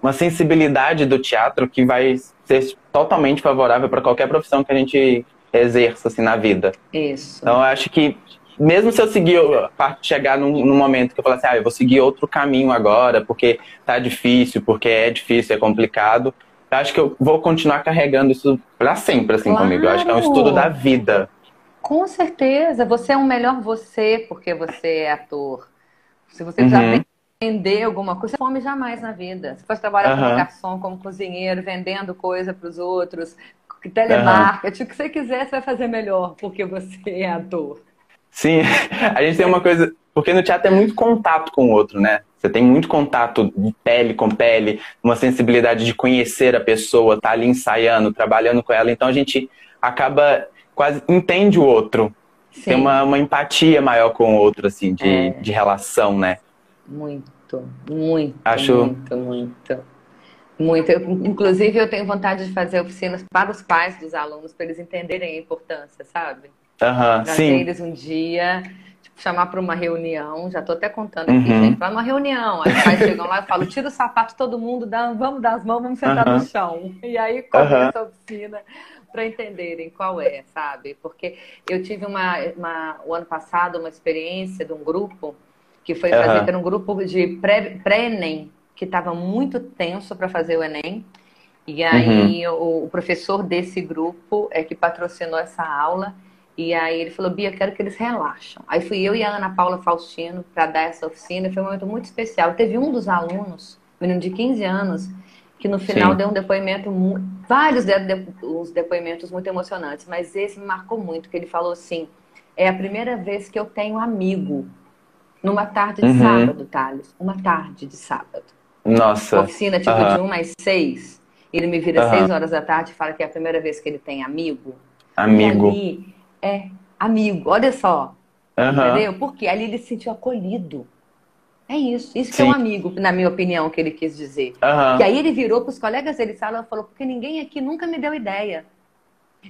uma sensibilidade do teatro que vai ser totalmente favorável para qualquer profissão que a gente exerça assim, na vida. Isso. Então, eu acho que, mesmo se eu seguir, chegar num, num momento que eu falar assim, ah, eu vou seguir outro caminho agora, porque tá difícil, porque é difícil, é complicado, eu acho que eu vou continuar carregando isso para sempre, assim, claro. comigo. Eu acho que é um estudo da vida. Com certeza. Você é um melhor você porque você é ator. Se você já uhum vender alguma coisa, fome jamais na vida. Se fosse trabalhar uhum. como garçom, como cozinheiro, vendendo coisa para os outros, telemarketing, uhum. o que você quiser, você vai fazer melhor, porque você é ator. Sim, a gente tem uma coisa. Porque no teatro é muito contato com o outro, né? Você tem muito contato de pele com pele, uma sensibilidade de conhecer a pessoa, tá ali ensaiando, trabalhando com ela. Então a gente acaba quase entende o outro. Sim. Tem uma, uma empatia maior com o outro, assim, de, é. de relação, né? Muito, muito, Acho... muito, muito. Muito. Eu, inclusive, eu tenho vontade de fazer oficinas para os pais dos alunos, para eles entenderem a importância, sabe? Aham, sim. eles um dia, tipo, chamar para uma reunião, já estou até contando aqui, uhum. gente, para uma reunião. Aí os pais chegam lá e falam, tira o sapato todo mundo, dá, vamos dar as mãos, vamos sentar uhum. no chão. E aí começa uhum. a oficina para entenderem qual é, sabe? Porque eu tive uma, uma, o ano passado uma experiência de um grupo que foi fazer, uhum. que era um grupo de pré-ENEM, que estava muito tenso para fazer o Enem. E aí uhum. o, professor desse grupo é que patrocinou essa aula. E aí ele falou, Bia, quero que eles relaxam. Aí fui eu e a Ana Paula Faustino para dar essa oficina. Foi um momento muito especial. Teve um dos alunos, menino de 15 anos, que no final Sim. deu um depoimento, vários de, de, depoimentos muito emocionantes, mas esse me marcou muito, que ele falou assim, é a primeira vez que eu tenho amigo numa tarde de uhum. sábado, Thales. Uma tarde de sábado. Nossa. Oficina tipo uhum. de 1 às 6. Ele me vira às uhum. 6 horas da tarde e fala que é a primeira vez que ele tem amigo. Amigo. E ali é amigo. Olha só. Entendeu? Porque ali ele se sentiu acolhido. É isso. Isso que é um amigo, na minha opinião, que ele quis dizer. E aí ele virou para os colegas dele sala e falou: porque ninguém aqui nunca me deu ideia.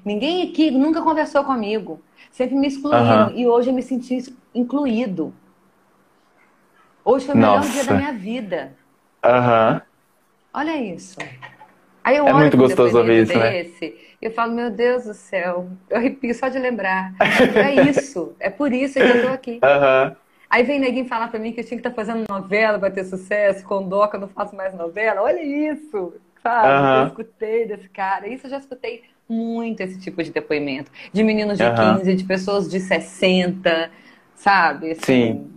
Ninguém aqui nunca conversou comigo. Sempre me excluíram. E hoje eu me senti incluído. Hoje foi o melhor Nossa. dia da minha vida. Aham. Uhum. Olha isso. Aí eu é muito gostoso ouvir isso, né? desse, né? Eu falo, meu Deus do céu, eu arrepio só de lembrar. é isso, é por isso que eu tô aqui. Uhum. Aí vem neguinho falar pra mim que eu tinha que estar tá fazendo novela para ter sucesso, com Doca eu não faço mais novela. Olha isso, sabe? Uhum. Eu escutei desse cara. Isso eu já escutei muito esse tipo de depoimento. De meninos de uhum. 15, de pessoas de 60, sabe? Assim, Sim.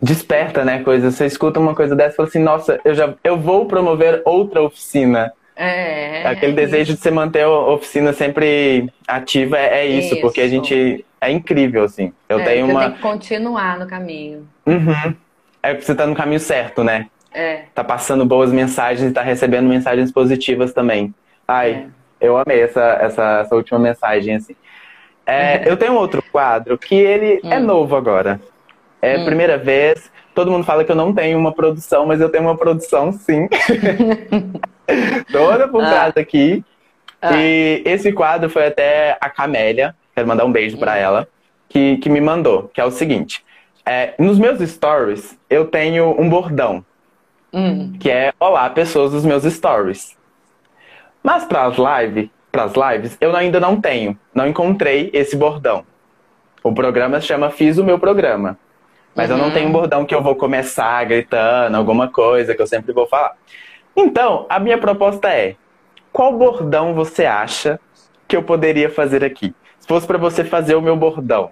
Desperta, né, coisa. Você escuta uma coisa dessa e fala assim, nossa, eu já eu vou promover outra oficina. É. Aquele desejo de você manter a oficina sempre ativa é, é isso, isso, porque a gente é incrível, assim. Eu é, tenho uma. Tem que continuar no caminho. Uhum. É porque você tá no caminho certo, né? É. Tá passando boas mensagens e tá recebendo mensagens positivas também. Ai, é. eu amei essa, essa, essa última mensagem, assim. É, eu tenho outro quadro que ele é hum. é novo agora. É a hum. primeira vez. todo mundo fala que eu não tenho uma produção, mas eu tenho uma produção sim. Toda por trás ah. aqui. Ah. E esse quadro foi até a Camélia, quero mandar um beijo para hum. ela, que, que me mandou, que é o seguinte. É, nos meus stories, eu tenho um bordão. Hum. Que é Olá, pessoas dos meus stories. Mas para as lives, pras lives, eu ainda não tenho. Não encontrei esse bordão. O programa chama Fiz o Meu Programa. Mas uhum. eu não tenho um bordão que eu vou começar gritando, alguma coisa que eu sempre vou falar. Então, a minha proposta é: qual bordão você acha que eu poderia fazer aqui? Se fosse para você fazer o meu bordão.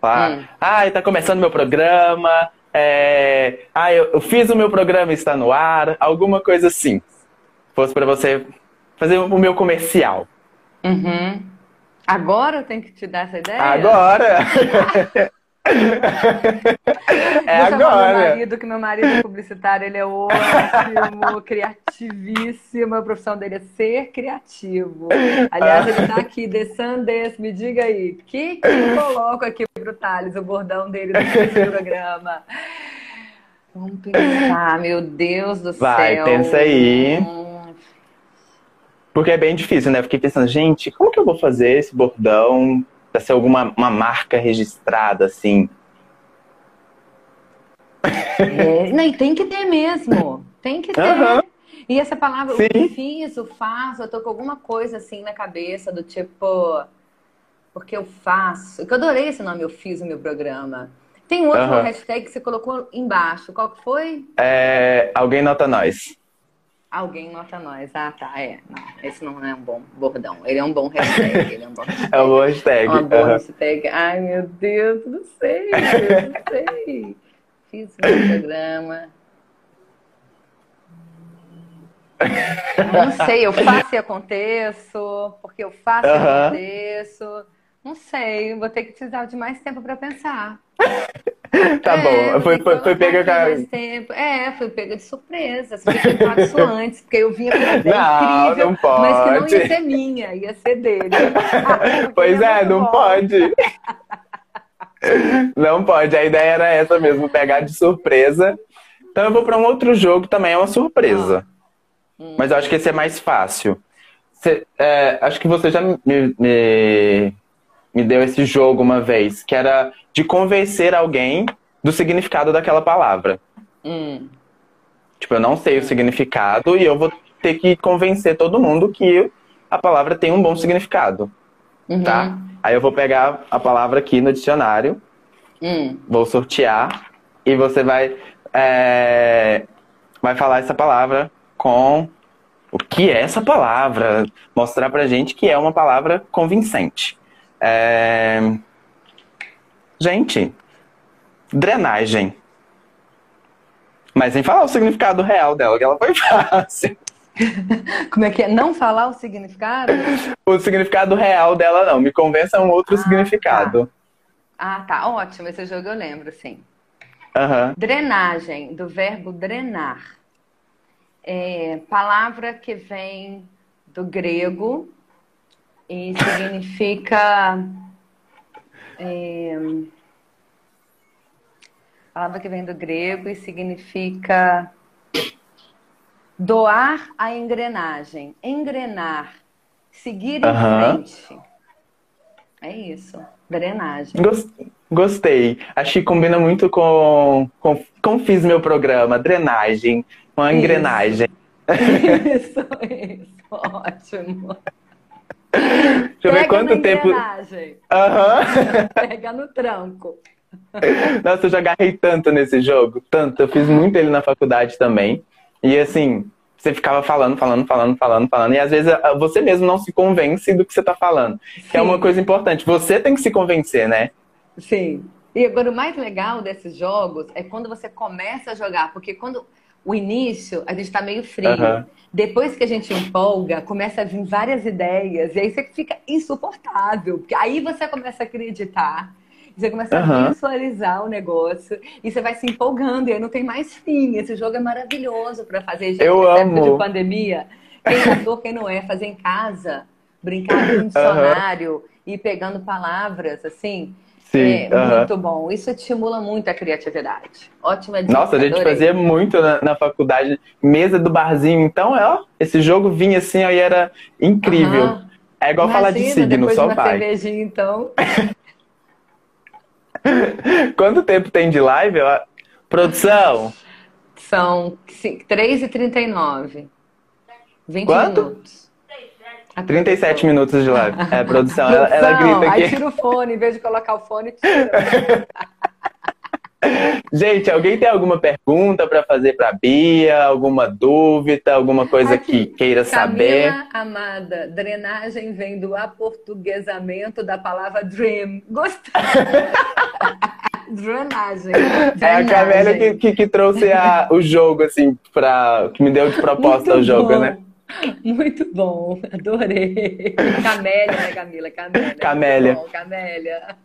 Falar, hum. ah, tá começando meu programa, é... ah, eu, eu, fiz o meu programa está no ar, alguma coisa assim. Se fosse para você fazer o meu comercial. Uhum. Agora eu tenho que te dar essa ideia? Agora! é agora. Meu marido, que meu marido é publicitário, ele é ótimo, criativíssimo. A profissão dele é ser criativo. Aliás, ele está aqui, The Sundays, me diga aí, o que, que eu coloco aqui pro Thales, o bordão dele do programa? Vamos pensar, meu Deus do Vai, céu. Vai, pensa aí. Porque é bem difícil, né? Fiquei pensando, gente, como que eu vou fazer esse bordão para ser alguma uma marca registrada, assim? É, não, e tem que ter mesmo. Tem que ter. Uhum. E essa palavra, Sim. o fiz, o faço, eu tô com alguma coisa assim na cabeça, do tipo, porque eu faço. Que eu adorei esse nome, eu fiz o meu programa. Tem outro uhum. hashtag que você colocou embaixo. Qual que foi? É, alguém nota nós. Alguém nota nós. Ah, tá. É. Não, esse não é um bom bordão. Ele é um bom hashtag. Ele é um bom hashtag. é um bom hashtag. É um bom hashtag. Ai, meu Deus, não sei. Não sei. Fiz um programa. Não sei, eu faço e aconteço, porque eu faço e aconteço. Não sei, vou ter que precisar de mais tempo para pensar. tá é, bom. Foi, foi, foi pega tempo. É, foi pega de surpresa. Você tinha contado isso antes, porque eu vinha ver não, incrível, não pode. mas que não ia ser minha, ia ser dele. pois é, não pode. não pode. A ideia era essa mesmo, pegar de surpresa. Então eu vou para um outro jogo também é uma surpresa. Hum. Mas eu acho que esse é mais fácil. Cê, é, acho que você já me, me, me deu esse jogo uma vez, que era de convencer alguém do significado daquela palavra. Hum. Tipo, eu não sei o significado e eu vou ter que convencer todo mundo que a palavra tem um bom significado. Uhum. Tá? Aí eu vou pegar a palavra aqui no dicionário, hum. vou sortear e você vai, é, vai falar essa palavra com o que é essa palavra, mostrar pra gente que é uma palavra convincente. É... Gente, drenagem. Mas sem falar o significado real dela, que ela foi fácil. Como é que é? Não falar o significado? O significado real dela não. Me convença um outro ah, significado. Tá. Ah, tá. Ótimo. Esse jogo eu lembro, sim. Uhum. Drenagem, do verbo drenar. É, palavra que vem do grego e significa é, palavra que vem do grego e significa doar a engrenagem, engrenar, seguir em frente. É isso, drenagem. Gostei. Acho que combina muito com, com, com fiz meu programa, drenagem, uma engrenagem. Isso, isso, ótimo. Deixa eu ver quanto tempo. Uhum. Pega no tranco. Nossa, eu já agarrei tanto nesse jogo, tanto. Eu fiz muito ele na faculdade também. E assim, você ficava falando, falando, falando, falando, falando. E às vezes você mesmo não se convence do que você está falando. Sim. Que é uma coisa importante. Você tem que se convencer, né? Sim. E agora o mais legal desses jogos é quando você começa a jogar, porque quando o início a gente está meio frio. Uhum. Depois que a gente empolga, começa a vir várias ideias, e aí você fica insuportável, porque aí você começa a acreditar, você começa uhum. a visualizar o negócio, e você vai se empolgando, e aí não tem mais fim. Esse jogo é maravilhoso para fazer, gente, Eu amo. de pandemia. Quem é quem não é, fazer em casa, brincar com um dicionário uhum. e pegando palavras, assim. Sim, É muito bom. Isso estimula muito a criatividade. Ótima dica. Nossa, a gente adorei. fazia muito na, na faculdade, mesa do barzinho, então, ó, esse jogo vinha assim, aí era incrível. É igual falar de Imagina, signo, só de vai. cervejinha, então. Quanto tempo tem de live? Eu- Produção, São 3h39. 20 Quanto? minutos. A 37 minutos de live. É, a produção, ela, ela grita Aí aqui. tira o fone, em vez de colocar o fone, tira. Gente, alguém tem alguma pergunta pra fazer pra Bia? Alguma dúvida? Alguma coisa Aqui, que queira saber? Camila Amada, drenagem vem do aportuguesamento da palavra dream. Gostei. Drenagem. É a Camélia que, Drenagem. que, que trouxe a- o jogo, assim, pra, que me deu de proposta Muito o jogo, bom. né? Muito bom, adorei. Camélia, né, Camila? Camélia. Camélia. Muito bom, Camélia.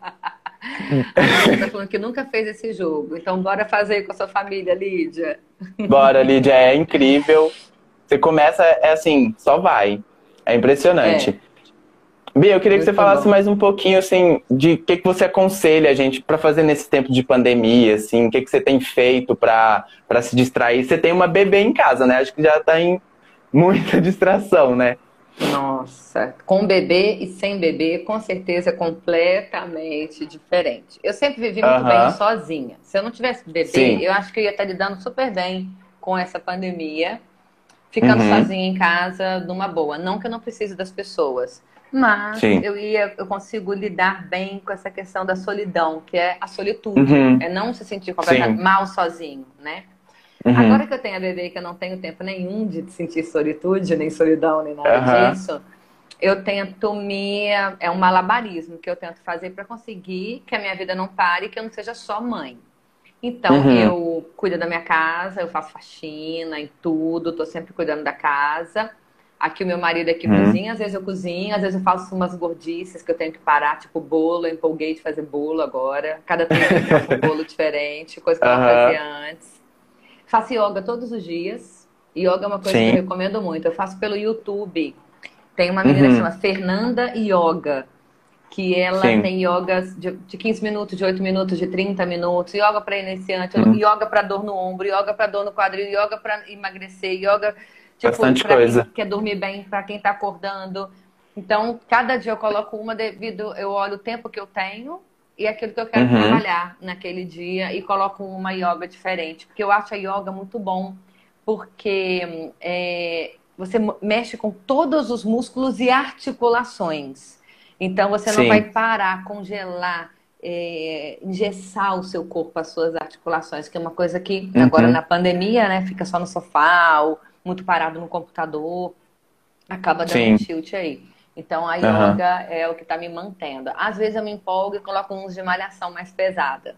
A Lídia tá falando que nunca fez esse jogo. Então, bora fazer com a sua família, Lídia. Bora, Lídia, é incrível. Você começa, é assim, só vai. É impressionante. Bia, eu queria que você Muito falasse bom. mais um pouquinho, assim, de o que, que você aconselha a gente pra fazer nesse tempo de pandemia, assim, o que, que você tem feito pra se distrair. Você tem uma bebê em casa, né? Acho que já tá em muita distração, né? Nossa, com bebê e sem bebê, com certeza é completamente diferente. Eu sempre vivi muito bem sozinha. Se eu não tivesse bebê, Sim. eu acho que eu ia estar lidando super bem com essa pandemia, ficando Uhum. sozinha em casa, numa boa. Não que eu não precise das pessoas, mas Sim. eu ia, eu consigo lidar bem com essa questão da solidão, que é a solitude, Uhum. é não se sentir completamente Sim. mal sozinho, né? Uhum. Agora que eu tenho a bebê que eu não tenho tempo nenhum de sentir solitude, nem solidão, nem nada Aham. disso, eu tento me. É um malabarismo que eu tento fazer para conseguir que a minha vida não pare e que eu não seja só mãe. Então, Uhum. eu cuido da minha casa, eu faço faxina em tudo, tô sempre cuidando da casa. Aqui o meu marido aqui Uhum. cozinha, às vezes eu cozinho, às vezes eu faço umas gordices que eu tenho que parar, tipo bolo, eu empolguei de fazer bolo agora. Cada tempo eu faço um bolo diferente, coisa que eu não fazia antes. Faço yoga todos os dias. Yoga é uma coisa Sim. que eu recomendo muito. Eu faço pelo YouTube. Tem uma menina Uhum. que chama Fernanda Yoga, que ela Sim. tem yogas de, de 15 minutos, de 8 minutos, de 30 minutos, yoga para iniciante, Uhum. yoga para dor no ombro, yoga para dor no quadril, yoga para emagrecer, yoga tipo, Bastante pra coisa. quem quer dormir bem, para quem tá acordando. Então, cada dia eu coloco uma devido, eu olho o tempo que eu tenho e aquilo que eu quero Uhum. trabalhar naquele dia e coloco uma yoga diferente, porque eu acho a yoga muito bom, porque é, você mexe com todos os músculos e articulações. Então você não Sim. vai parar, congelar, é, engessar o seu corpo, as suas articulações, que é uma coisa que Uhum. agora na pandemia, né, fica só no sofá ou muito parado no computador, acaba dando Sim. um tilt aí. Então a yoga é o que está me mantendo. Às vezes eu me empolgo e coloco uns de malhação mais pesada,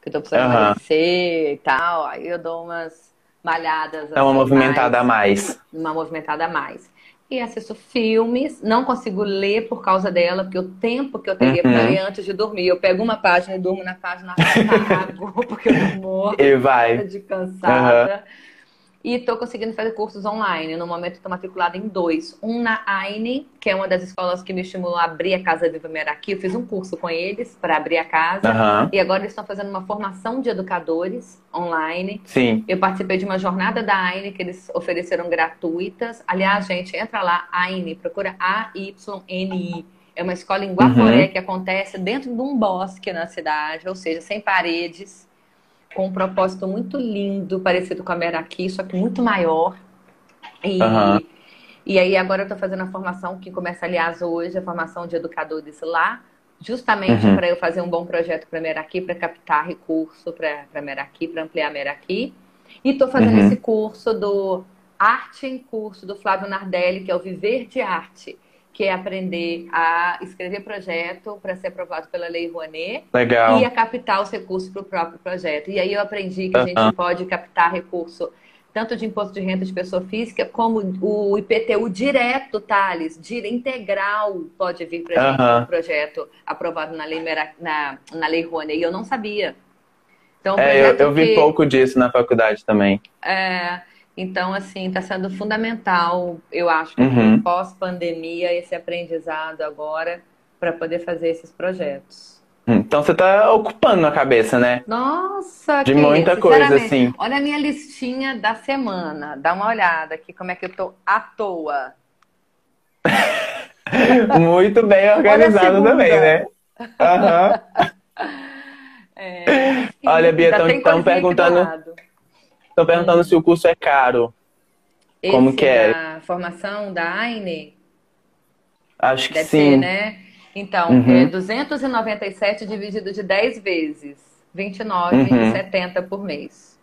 que eu tô precisando Aham. emagrecer e tal, aí eu dou umas malhadas É uma assim, movimentada a mais uma movimentada a mais. E assisto filmes, não consigo ler por causa dela, porque o tempo que eu teria Uhum. para ler antes de dormir, eu pego uma página e durmo na página apago, porque eu morro E vai. de cansada. E estou conseguindo fazer cursos online. No momento estou matriculada em dois. Um na AINE, que é uma das escolas que me estimulou a abrir a Casa Viva Meraki. Eu fiz um curso com eles para abrir a casa. Aham. E agora eles estão fazendo uma formação de educadores online. Sim. Eu participei de uma jornada da AINE que eles ofereceram gratuitas. Aliás, gente, entra lá, AINE, procura A-Y-N-I. É uma escola em Guaporé que acontece dentro de um bosque na cidade, ou seja, sem paredes, com um propósito muito lindo, parecido com a Meraki, só que muito maior. E, Aham. e aí agora eu estou fazendo a formação que começa, aliás, hoje, a formação de educadores lá, justamente Uhum. para eu fazer um bom projeto para a Meraki, para captar recurso para a Meraki, para ampliar a Meraki. E estou fazendo Uhum. esse curso do Arte em Curso do Flávio Nardelli, que é o Viver de Arte, que é aprender a escrever projeto para ser aprovado pela Lei Rouanet Legal. e a captar os recursos para o próprio projeto. E aí eu aprendi que a Aham. gente pode captar recurso tanto de imposto de renda de pessoa física, como o IPTU direto, Thales, dire- integral pode vir para a gente Aham. um projeto aprovado na Lei, na, na lei Rouanet. E eu não sabia. Então, É, eu, eu vi que- pouco disso na faculdade também. é, então, assim, está sendo fundamental, eu acho, Uhum. pós-pandemia, esse aprendizado agora para poder fazer esses projetos. Então você tá ocupando a cabeça, né? Nossa, De que, muita coisa, assim. Olha a minha listinha da semana. Dá uma olhada aqui como é que eu tô à toa. Muito bem organizado também, né? Aham. É, Olha, Bia, ainda tão- tem tão coisinha aqui do perguntando- perguntando se o curso é caro. Como Esse que é? da formação da AINE, Acho que deve sim. ser, né? Então, Uhum. é 297 dividido de 10 vezes. Uhum. 29,70 por mês.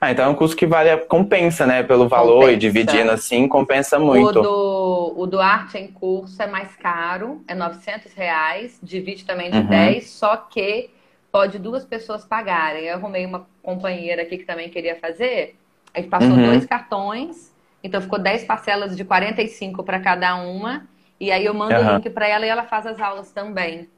Ah, então é um curso que vale a compensa, né? Pelo valor e Compensa. dividindo assim, compensa O muito. do, o do arte em curso é mais caro, é 900 reais, divide também de Uhum. 10, só que pode duas pessoas pagarem. Eu arrumei uma companheira aqui que também queria fazer, a gente passou Uhum. dois cartões, então ficou 10 parcelas de 45 para cada uma, e aí eu mando o Aham. link para ela e ela faz as aulas também.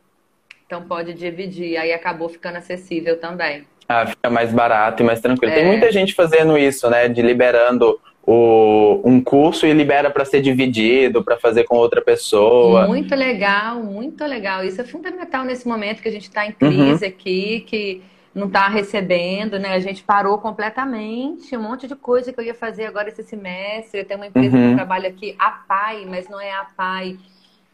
Então pode dividir, aí acabou ficando acessível também. Ah, fica mais barato e mais tranquilo. Tem É. muita gente fazendo isso, né? De liberando o, um curso e libera para ser dividido, para fazer com outra pessoa. Muito legal, muito legal. Isso é fundamental nesse momento que a gente está em Uhum. crise aqui, que não está recebendo, né? A gente parou completamente, um monte de coisa que eu ia fazer agora esse semestre. Eu tenho uma empresa Uhum. que trabalha aqui, a PAI, mas não é a PAI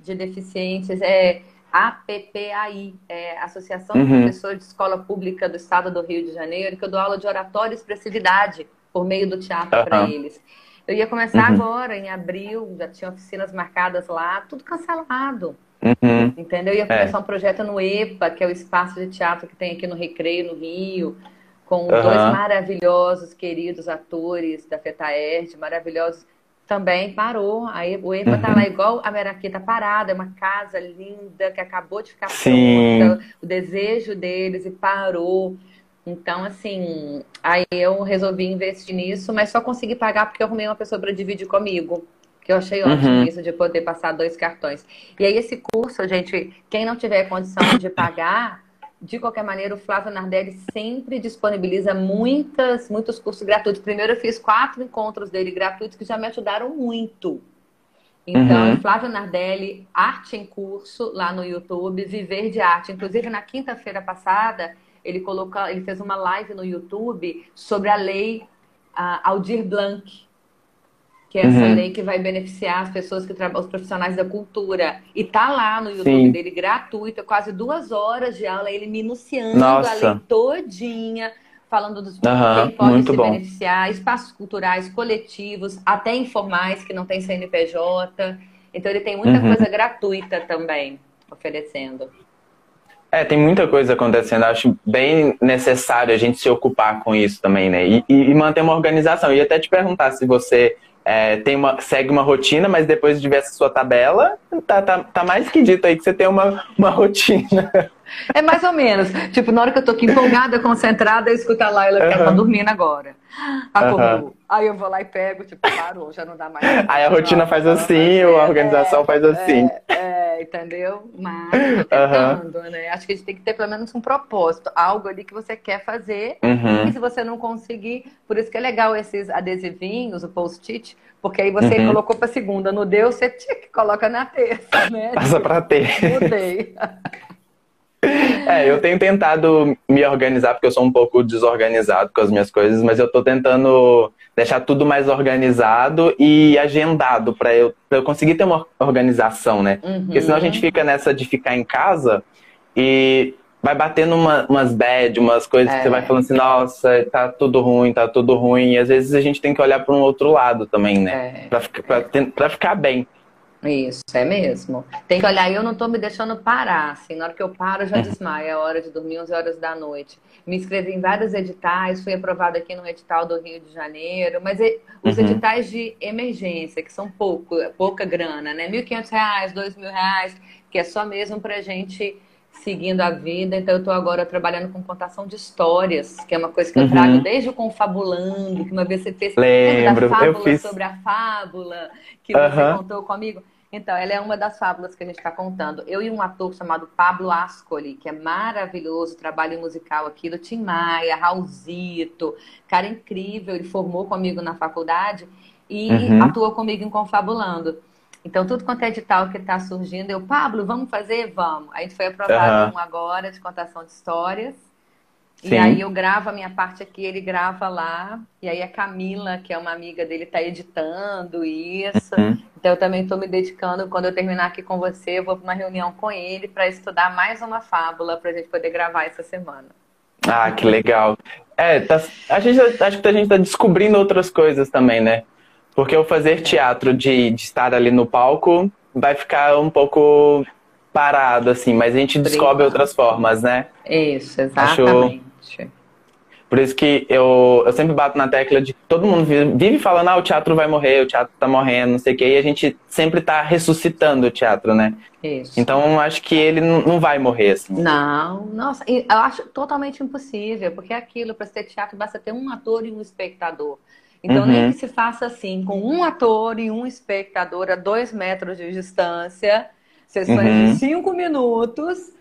de deficientes, é APPAI, é Associação de Uhum. Professores de Escola Pública do Estado do Rio de Janeiro, que eu dou aula de oratória e expressividade por meio do teatro para Aham. eles. Eu ia começar Uhum. agora, em abril, já tinha oficinas marcadas lá, tudo cancelado. Uhum. Entendeu? Eu ia começar um projeto no EPA, que é o espaço de teatro que tem aqui no Recreio, no Rio, com Aham. dois maravilhosos, queridos atores da FETAERD, maravilhosos. Também parou. Aí o EPA tá Uhum. lá igual a Meraki tá parada, é uma casa linda que acabou de ficar Sim. pronta, o desejo deles e parou. Então, assim, aí eu resolvi investir nisso, mas só consegui pagar porque eu arrumei uma pessoa para dividir comigo. Que eu achei ótimo Uhum. isso de poder passar dois cartões. E aí, esse curso, gente, quem não tiver condição de pagar, de qualquer maneira, o Flávio Nardelli sempre disponibiliza muitas, muitos cursos gratuitos. Primeiro, eu fiz quatro encontros dele gratuitos que já me ajudaram muito. Então, Uhum. Flávio Nardelli, Arte em Curso, lá no YouTube, Viver de Arte. Inclusive, na quinta-feira passada, ele, colocou, ele fez uma live no YouTube sobre a lei Aldir Blanc, que é essa Uhum. lei que vai beneficiar as pessoas que trabalham, os profissionais da cultura. E tá lá no YouTube Sim. dele gratuito, é quase duas horas de aula, ele minuciando Nossa. a lei todinha, falando dos Aham, quem pode muito se bom. beneficiar, espaços culturais, coletivos, até informais que não tem CNPJ. Então ele tem muita Uhum. coisa gratuita também oferecendo. É, tem muita coisa acontecendo. Acho bem necessário a gente se ocupar com isso também, né? E, e- e manter uma organização. Ia até te perguntar se você é, tem uma, segue uma rotina, mas depois de ver essa sua tabela, tá, tá, tá mais que dito aí que você tem uma, uma rotina. É mais ou menos. Tipo, na hora que eu tô aqui empolgada, concentrada, eu escuto a Laila que ela tá dormindo agora. Acordou. Aham. Aí eu vou lá e pego, tipo, parou, já não dá mais. Aí a rotina faz assim, a organização faz assim. É, entendeu? Mas tentando, né? Acho que a gente tem que ter pelo menos um propósito, algo ali que você quer fazer. E Uhum. se você não conseguir, por isso que é legal esses adesivinhos, o post-it, porque aí você Uhum. colocou pra segunda, não deu, você coloca na terça, né? Passa pra ter. Mudei. É, eu tenho tentado me organizar, porque eu sou um pouco desorganizado com as minhas coisas, mas eu tô tentando deixar tudo mais organizado e agendado para eu, pra eu conseguir ter uma organização, né? Porque senão a gente fica nessa de ficar em casa e vai batendo uma- umas bad, umas coisas que É. você vai falando assim, nossa, tá tudo ruim, tá tudo ruim. E às vezes a gente tem que olhar para um outro lado também, né? É. Pra, pra pra ficar bem. Isso, é mesmo. Tem que olhar, eu não tô me deixando parar, assim, na hora que eu paro eu já Uhum. desmaio, é hora de dormir 11 horas da noite. Me inscrevi em vários editais, fui aprovada aqui no edital do Rio de Janeiro, mas os Uhum. editais de emergência, que são pouco, pouca grana, né? 1.500 reais, 2.000 reais, que é só mesmo pra gente seguindo a vida. Então eu tô agora trabalhando com contação de histórias, que é uma coisa que eu Uhum. trago desde o Confabulando, que uma vez você fez Lembro, da eu fábula fiz. sobre a fábula que você Aham. contou comigo. Então, ela é uma das fábulas que a gente está contando. Eu e um ator chamado Pablo Ascoli, que é maravilhoso, trabalho musical aqui do Tim Maia, Raulzito, cara incrível, ele formou comigo na faculdade e Uhum. atuou comigo em Confabulando. Então, tudo quanto é edital que está surgindo, eu, Pablo, vamos fazer? Vamos. A gente foi aprovado uhum. um agora de contação de histórias. Sim. E aí eu gravo a minha parte aqui, ele grava lá. E aí a Camila, que é uma amiga dele, está editando isso. Uhum. Então eu também estou me dedicando. Quando eu terminar aqui com você, eu vou para uma reunião com ele para estudar mais uma fábula para a gente poder gravar essa semana. Ah, que legal. É, tá, a gente, acho que a gente está descobrindo outras coisas também, né? Porque o fazer teatro de, de estar ali no palco vai ficar um pouco parado, assim, mas a gente descobre outras formas, né? Isso, exatamente. Acho... Por isso que eu, eu sempre bato na tecla de que todo mundo vive falando, ah, o teatro vai morrer, o teatro tá morrendo, não sei o quê, e a gente sempre tá ressuscitando o teatro, né? Isso. Então, acho que ele não vai morrer, assim. Não, nossa, eu acho totalmente impossível, porque é aquilo, para ser teatro, basta ter um ator e um espectador. Então, uhum. nem que se faça assim, com um ator e um espectador a dois metros de distância, sessões uhum. de cinco minutos,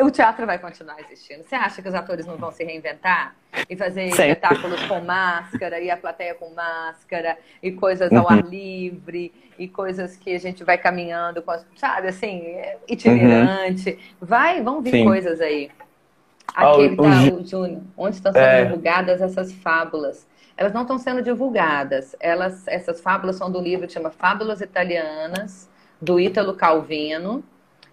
o teatro vai continuar existindo. Você acha que os atores não vão se reinventar? E fazer Sempre. espetáculos com máscara, e a plateia com máscara, e coisas ao uhum. ar livre, e coisas que a gente vai caminhando, com, sabe, assim, itinerante. Uhum. Vai, vão vir Sim. coisas aí. Aquele oh, o Júnior, onde estão sendo é... divulgadas essas fábulas elas não estão sendo divulgadas. Elas, essas fábulas são do livro que chama Fábulas Italianas, do Ítalo Calvino,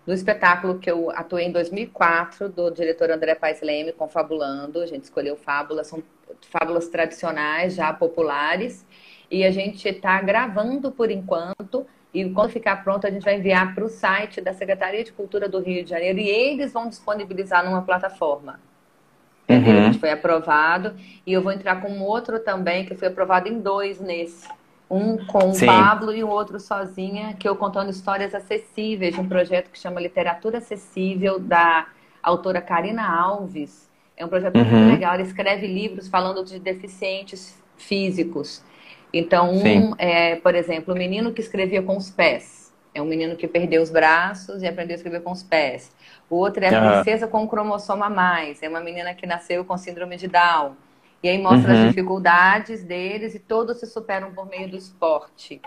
do espetáculo que eu atuei em 2004, do diretor André Paes Leme, Confabulando. A gente escolheu fábulas, são fábulas tradicionais, já populares. E a gente está gravando por enquanto. E quando ficar pronto, a gente vai enviar para o site da Secretaria de Cultura do Rio de Janeiro e eles vão disponibilizar numa plataforma. Uhum. Foi aprovado. E eu vou entrar com outro também, que foi aprovado em dois nesse. Um com Sim. o Pablo e o outro sozinha, que eu contando histórias acessíveis, de um projeto que chama Literatura Acessível, da autora Karina Alves. É um projeto uhum. muito legal. Ela escreve livros falando de deficientes físicos. Então, um é, por exemplo, o menino que escrevia com os pés. É um menino que perdeu os braços e aprendeu a escrever com os pés. O outro é a uhum. princesa com cromossoma a mais. É uma menina que nasceu com síndrome de Down. E aí mostra uhum. as dificuldades deles e todos se superam por meio do esporte.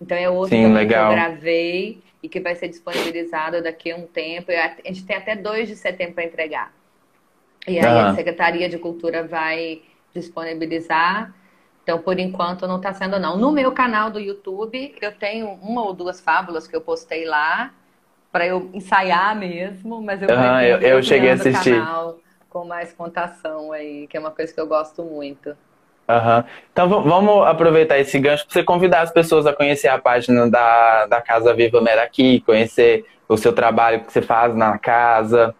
Então é outro Sim, que eu gravei e que vai ser disponibilizado daqui a um tempo. A gente tem até 2 de setembro para entregar. E aí a Secretaria de Cultura vai disponibilizar. Então, por enquanto, não está sendo, não. No meu canal do YouTube, eu tenho uma ou duas fábulas que eu postei lá para eu ensaiar mesmo, mas eu, uhum, eu, eu cheguei a assistir. Canal com mais contação aí, que é uma coisa que eu gosto muito. Uhum. Então vamos aproveitar esse gancho para você convidar as pessoas a conhecer a página da, da Casa Viva Meraki, conhecer o seu trabalho que você faz na casa.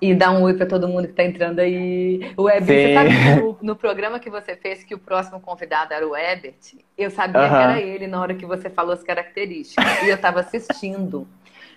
E dar um oi para todo mundo que está entrando aí. O Ebert, você no, no, programa que você fez que o próximo convidado era o Ebert, eu sabia uhum. que era ele na hora que você falou as características. e eu estava assistindo.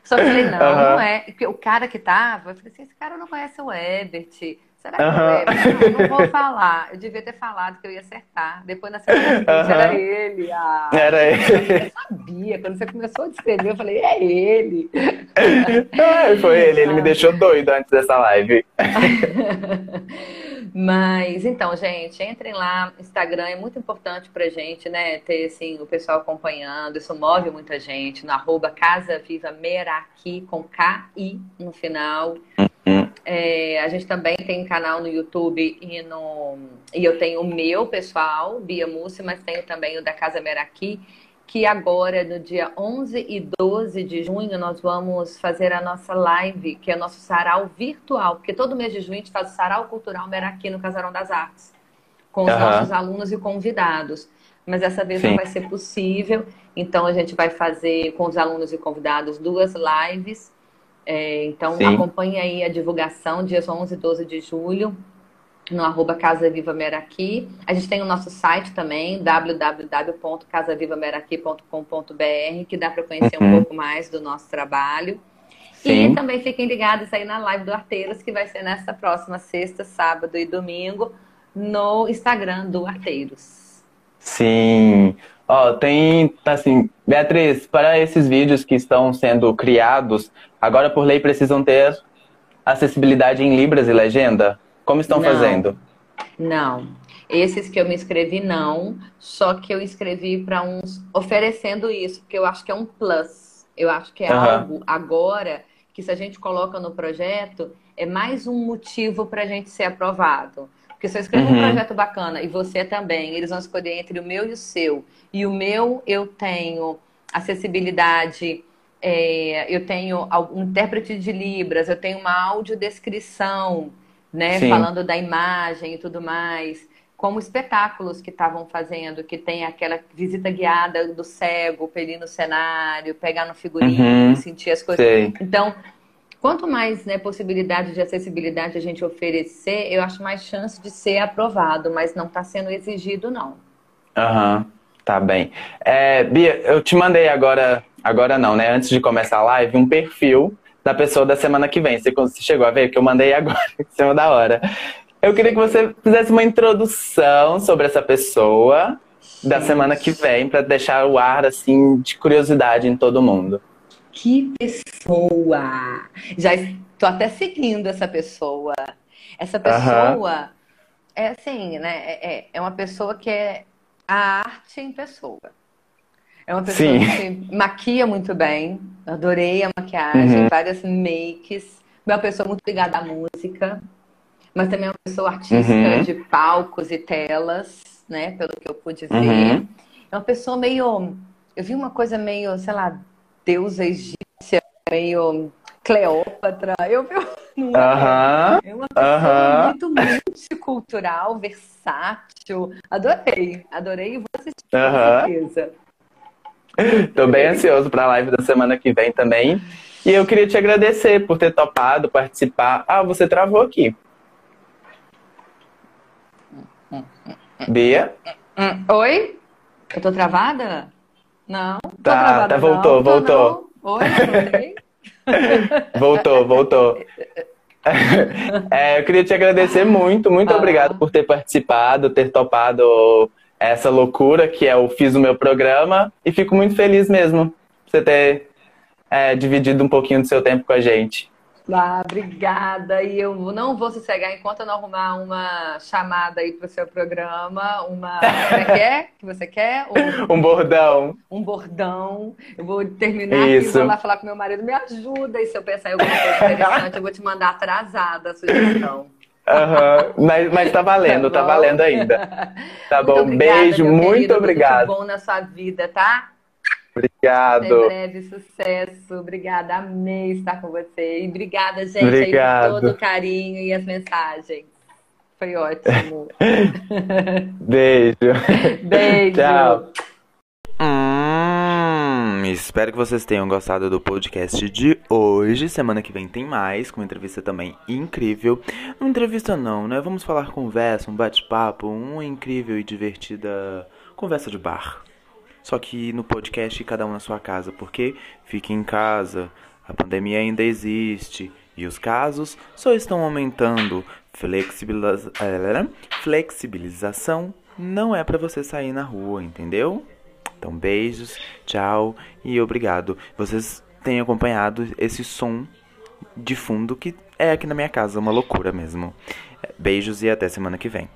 Só que eu falei, não, uhum. não é. O cara que tava, eu falei assim, esse cara não conhece o Ebert. Será que uhum. é? Não, não, vou falar. Eu devia ter falado que eu ia acertar. Depois na semana seguinte uhum. era ele. Ah, era ele. Eu sabia. Quando você começou a descrever, eu falei, é ele. É, foi ele. Ele me deixou doido antes dessa live. Mas, então, gente, entrem lá. Instagram é muito importante pra gente, né? Ter, assim, o pessoal acompanhando. Isso move muita gente. No arroba Casa Viva Meraki, com K-I no final. Uhum. É, a gente também tem canal no YouTube e, no, e eu tenho o meu pessoal, Bia Mussi, mas tenho também o da Casa Meraki que agora, no dia 11 e 12 de junho, nós vamos fazer a nossa live, que é o nosso sarau virtual, porque todo mês de junho a gente faz o sarau cultural Meraki no Casarão das Artes, com os uhum. nossos alunos e convidados. Mas dessa vez Sim. não vai ser possível, então a gente vai fazer com os alunos e convidados duas lives. É, então Sim. acompanhe aí a divulgação, dias 11 e 12 de julho no arroba Casa Viva Meraki. A gente tem o nosso site também, www.casavivameraki.com.br, que dá para conhecer uhum. um pouco mais do nosso trabalho. Sim. E também fiquem ligados aí na live do Arteiros, que vai ser nesta próxima sexta, sábado e domingo, no Instagram do Arteiros. Sim. Ó, oh, tem, assim, Beatriz, para esses vídeos que estão sendo criados, agora por lei precisam ter acessibilidade em Libras e legenda? Como estão Não. fazendo? Não. Esses que eu me inscrevi, não. Só que eu inscrevi para uns oferecendo isso, porque eu acho que é um plus. Eu acho que é Aham. algo agora que, se a gente coloca no projeto, é mais um motivo para a gente ser aprovado. Porque se eu escrevo um Uhum. projeto bacana e você também, eles vão escolher entre o meu e o seu. E o meu, eu tenho acessibilidade, é, eu tenho um intérprete de Libras, eu tenho uma audiodescrição, né? Sim. Falando da imagem e tudo mais. Como espetáculos que estavam fazendo, que tem aquela visita guiada do cego, pra ele ir no cenário, pegar no figurino, Uhum. sentir as coisas. Sei. Então, quanto mais né, possibilidade de acessibilidade a gente oferecer, eu acho mais chance de ser aprovado, mas não está sendo exigido, não. Aham, tá bem. É, Bia, eu te mandei agora, agora não, né? Antes de começar a live, um perfil da pessoa da semana que vem. Você chegou a ver que eu mandei agora, em cima da hora. Eu queria que você fizesse uma introdução sobre essa pessoa da semana que vem, pra deixar o ar assim de curiosidade em todo mundo. Que pessoa! Já estou até seguindo essa pessoa. Essa pessoa é assim, né? É, é- é uma pessoa que é a arte em pessoa. É uma pessoa Sim. que maquia muito bem. Adorei a maquiagem, Uhum. várias makes. É uma pessoa muito ligada à música, mas também é uma pessoa artística Uhum. de palcos e telas, né? Pelo que eu pude ver. Uhum. É uma pessoa meio. Eu vi uma coisa meio, sei lá, deusa egípcia, meio Cleópatra. Eu vi. Aham, É uma pessoa aham. muito multicultural, versátil. Adorei, adorei e vou assistir com certeza. Tô bem ansioso pra live da semana que vem também. E eu queria te agradecer por ter topado participar. Ah, você travou aqui. Bia? Oi? Eu tô travada? Não. Tô Tá, travada, tá, voltou, não. Voltou. não. Oi? Voltou, voltou. É, eu queria te agradecer muito, muito Ah. obrigado por ter participado, ter topado essa loucura que é o Fiz o Meu Programa. E fico muito feliz mesmo por você ter é, dividido um pouquinho do seu tempo com a gente. Ah, obrigada. E eu não vou sossegar enquanto eu não arrumar uma chamada aí pro seu programa, uma. Como é que é que você quer? Um, Um bordão. um bordão. Eu vou terminar aqui, Isso. vou lá falar com meu marido, me ajuda. E se eu pensar em alguma coisa interessante, eu vou te mandar atrasada a sugestão. Aham, Mas, mas tá valendo, tá bom? valendo ainda. Tá Muito bom, obrigada, beijo, muito querido, obrigado. Tudo bom na sua vida, tá? Obrigado. breve, sucesso. Obrigada, amei estar com você. E obrigada, gente, aí Obrigado. por todo o carinho e as mensagens. Foi ótimo. Beijo. Beijo. Tchau. Espero que vocês tenham gostado do podcast de hoje. Semana que vem tem mais, com uma entrevista também incrível. Não entrevista não, né? Vamos falar conversa, um bate-papo, uma incrível e divertida conversa de bar. Só que no podcast cada um na sua casa, porque fique em casa, a pandemia ainda existe e os casos só estão aumentando. Flexibiliza... eh, Flexibilização não é pra você sair na rua, entendeu? Então, beijos, tchau e obrigado. Vocês têm acompanhado esse som de fundo que é aqui na minha casa, uma loucura mesmo. Beijos e até semana que vem.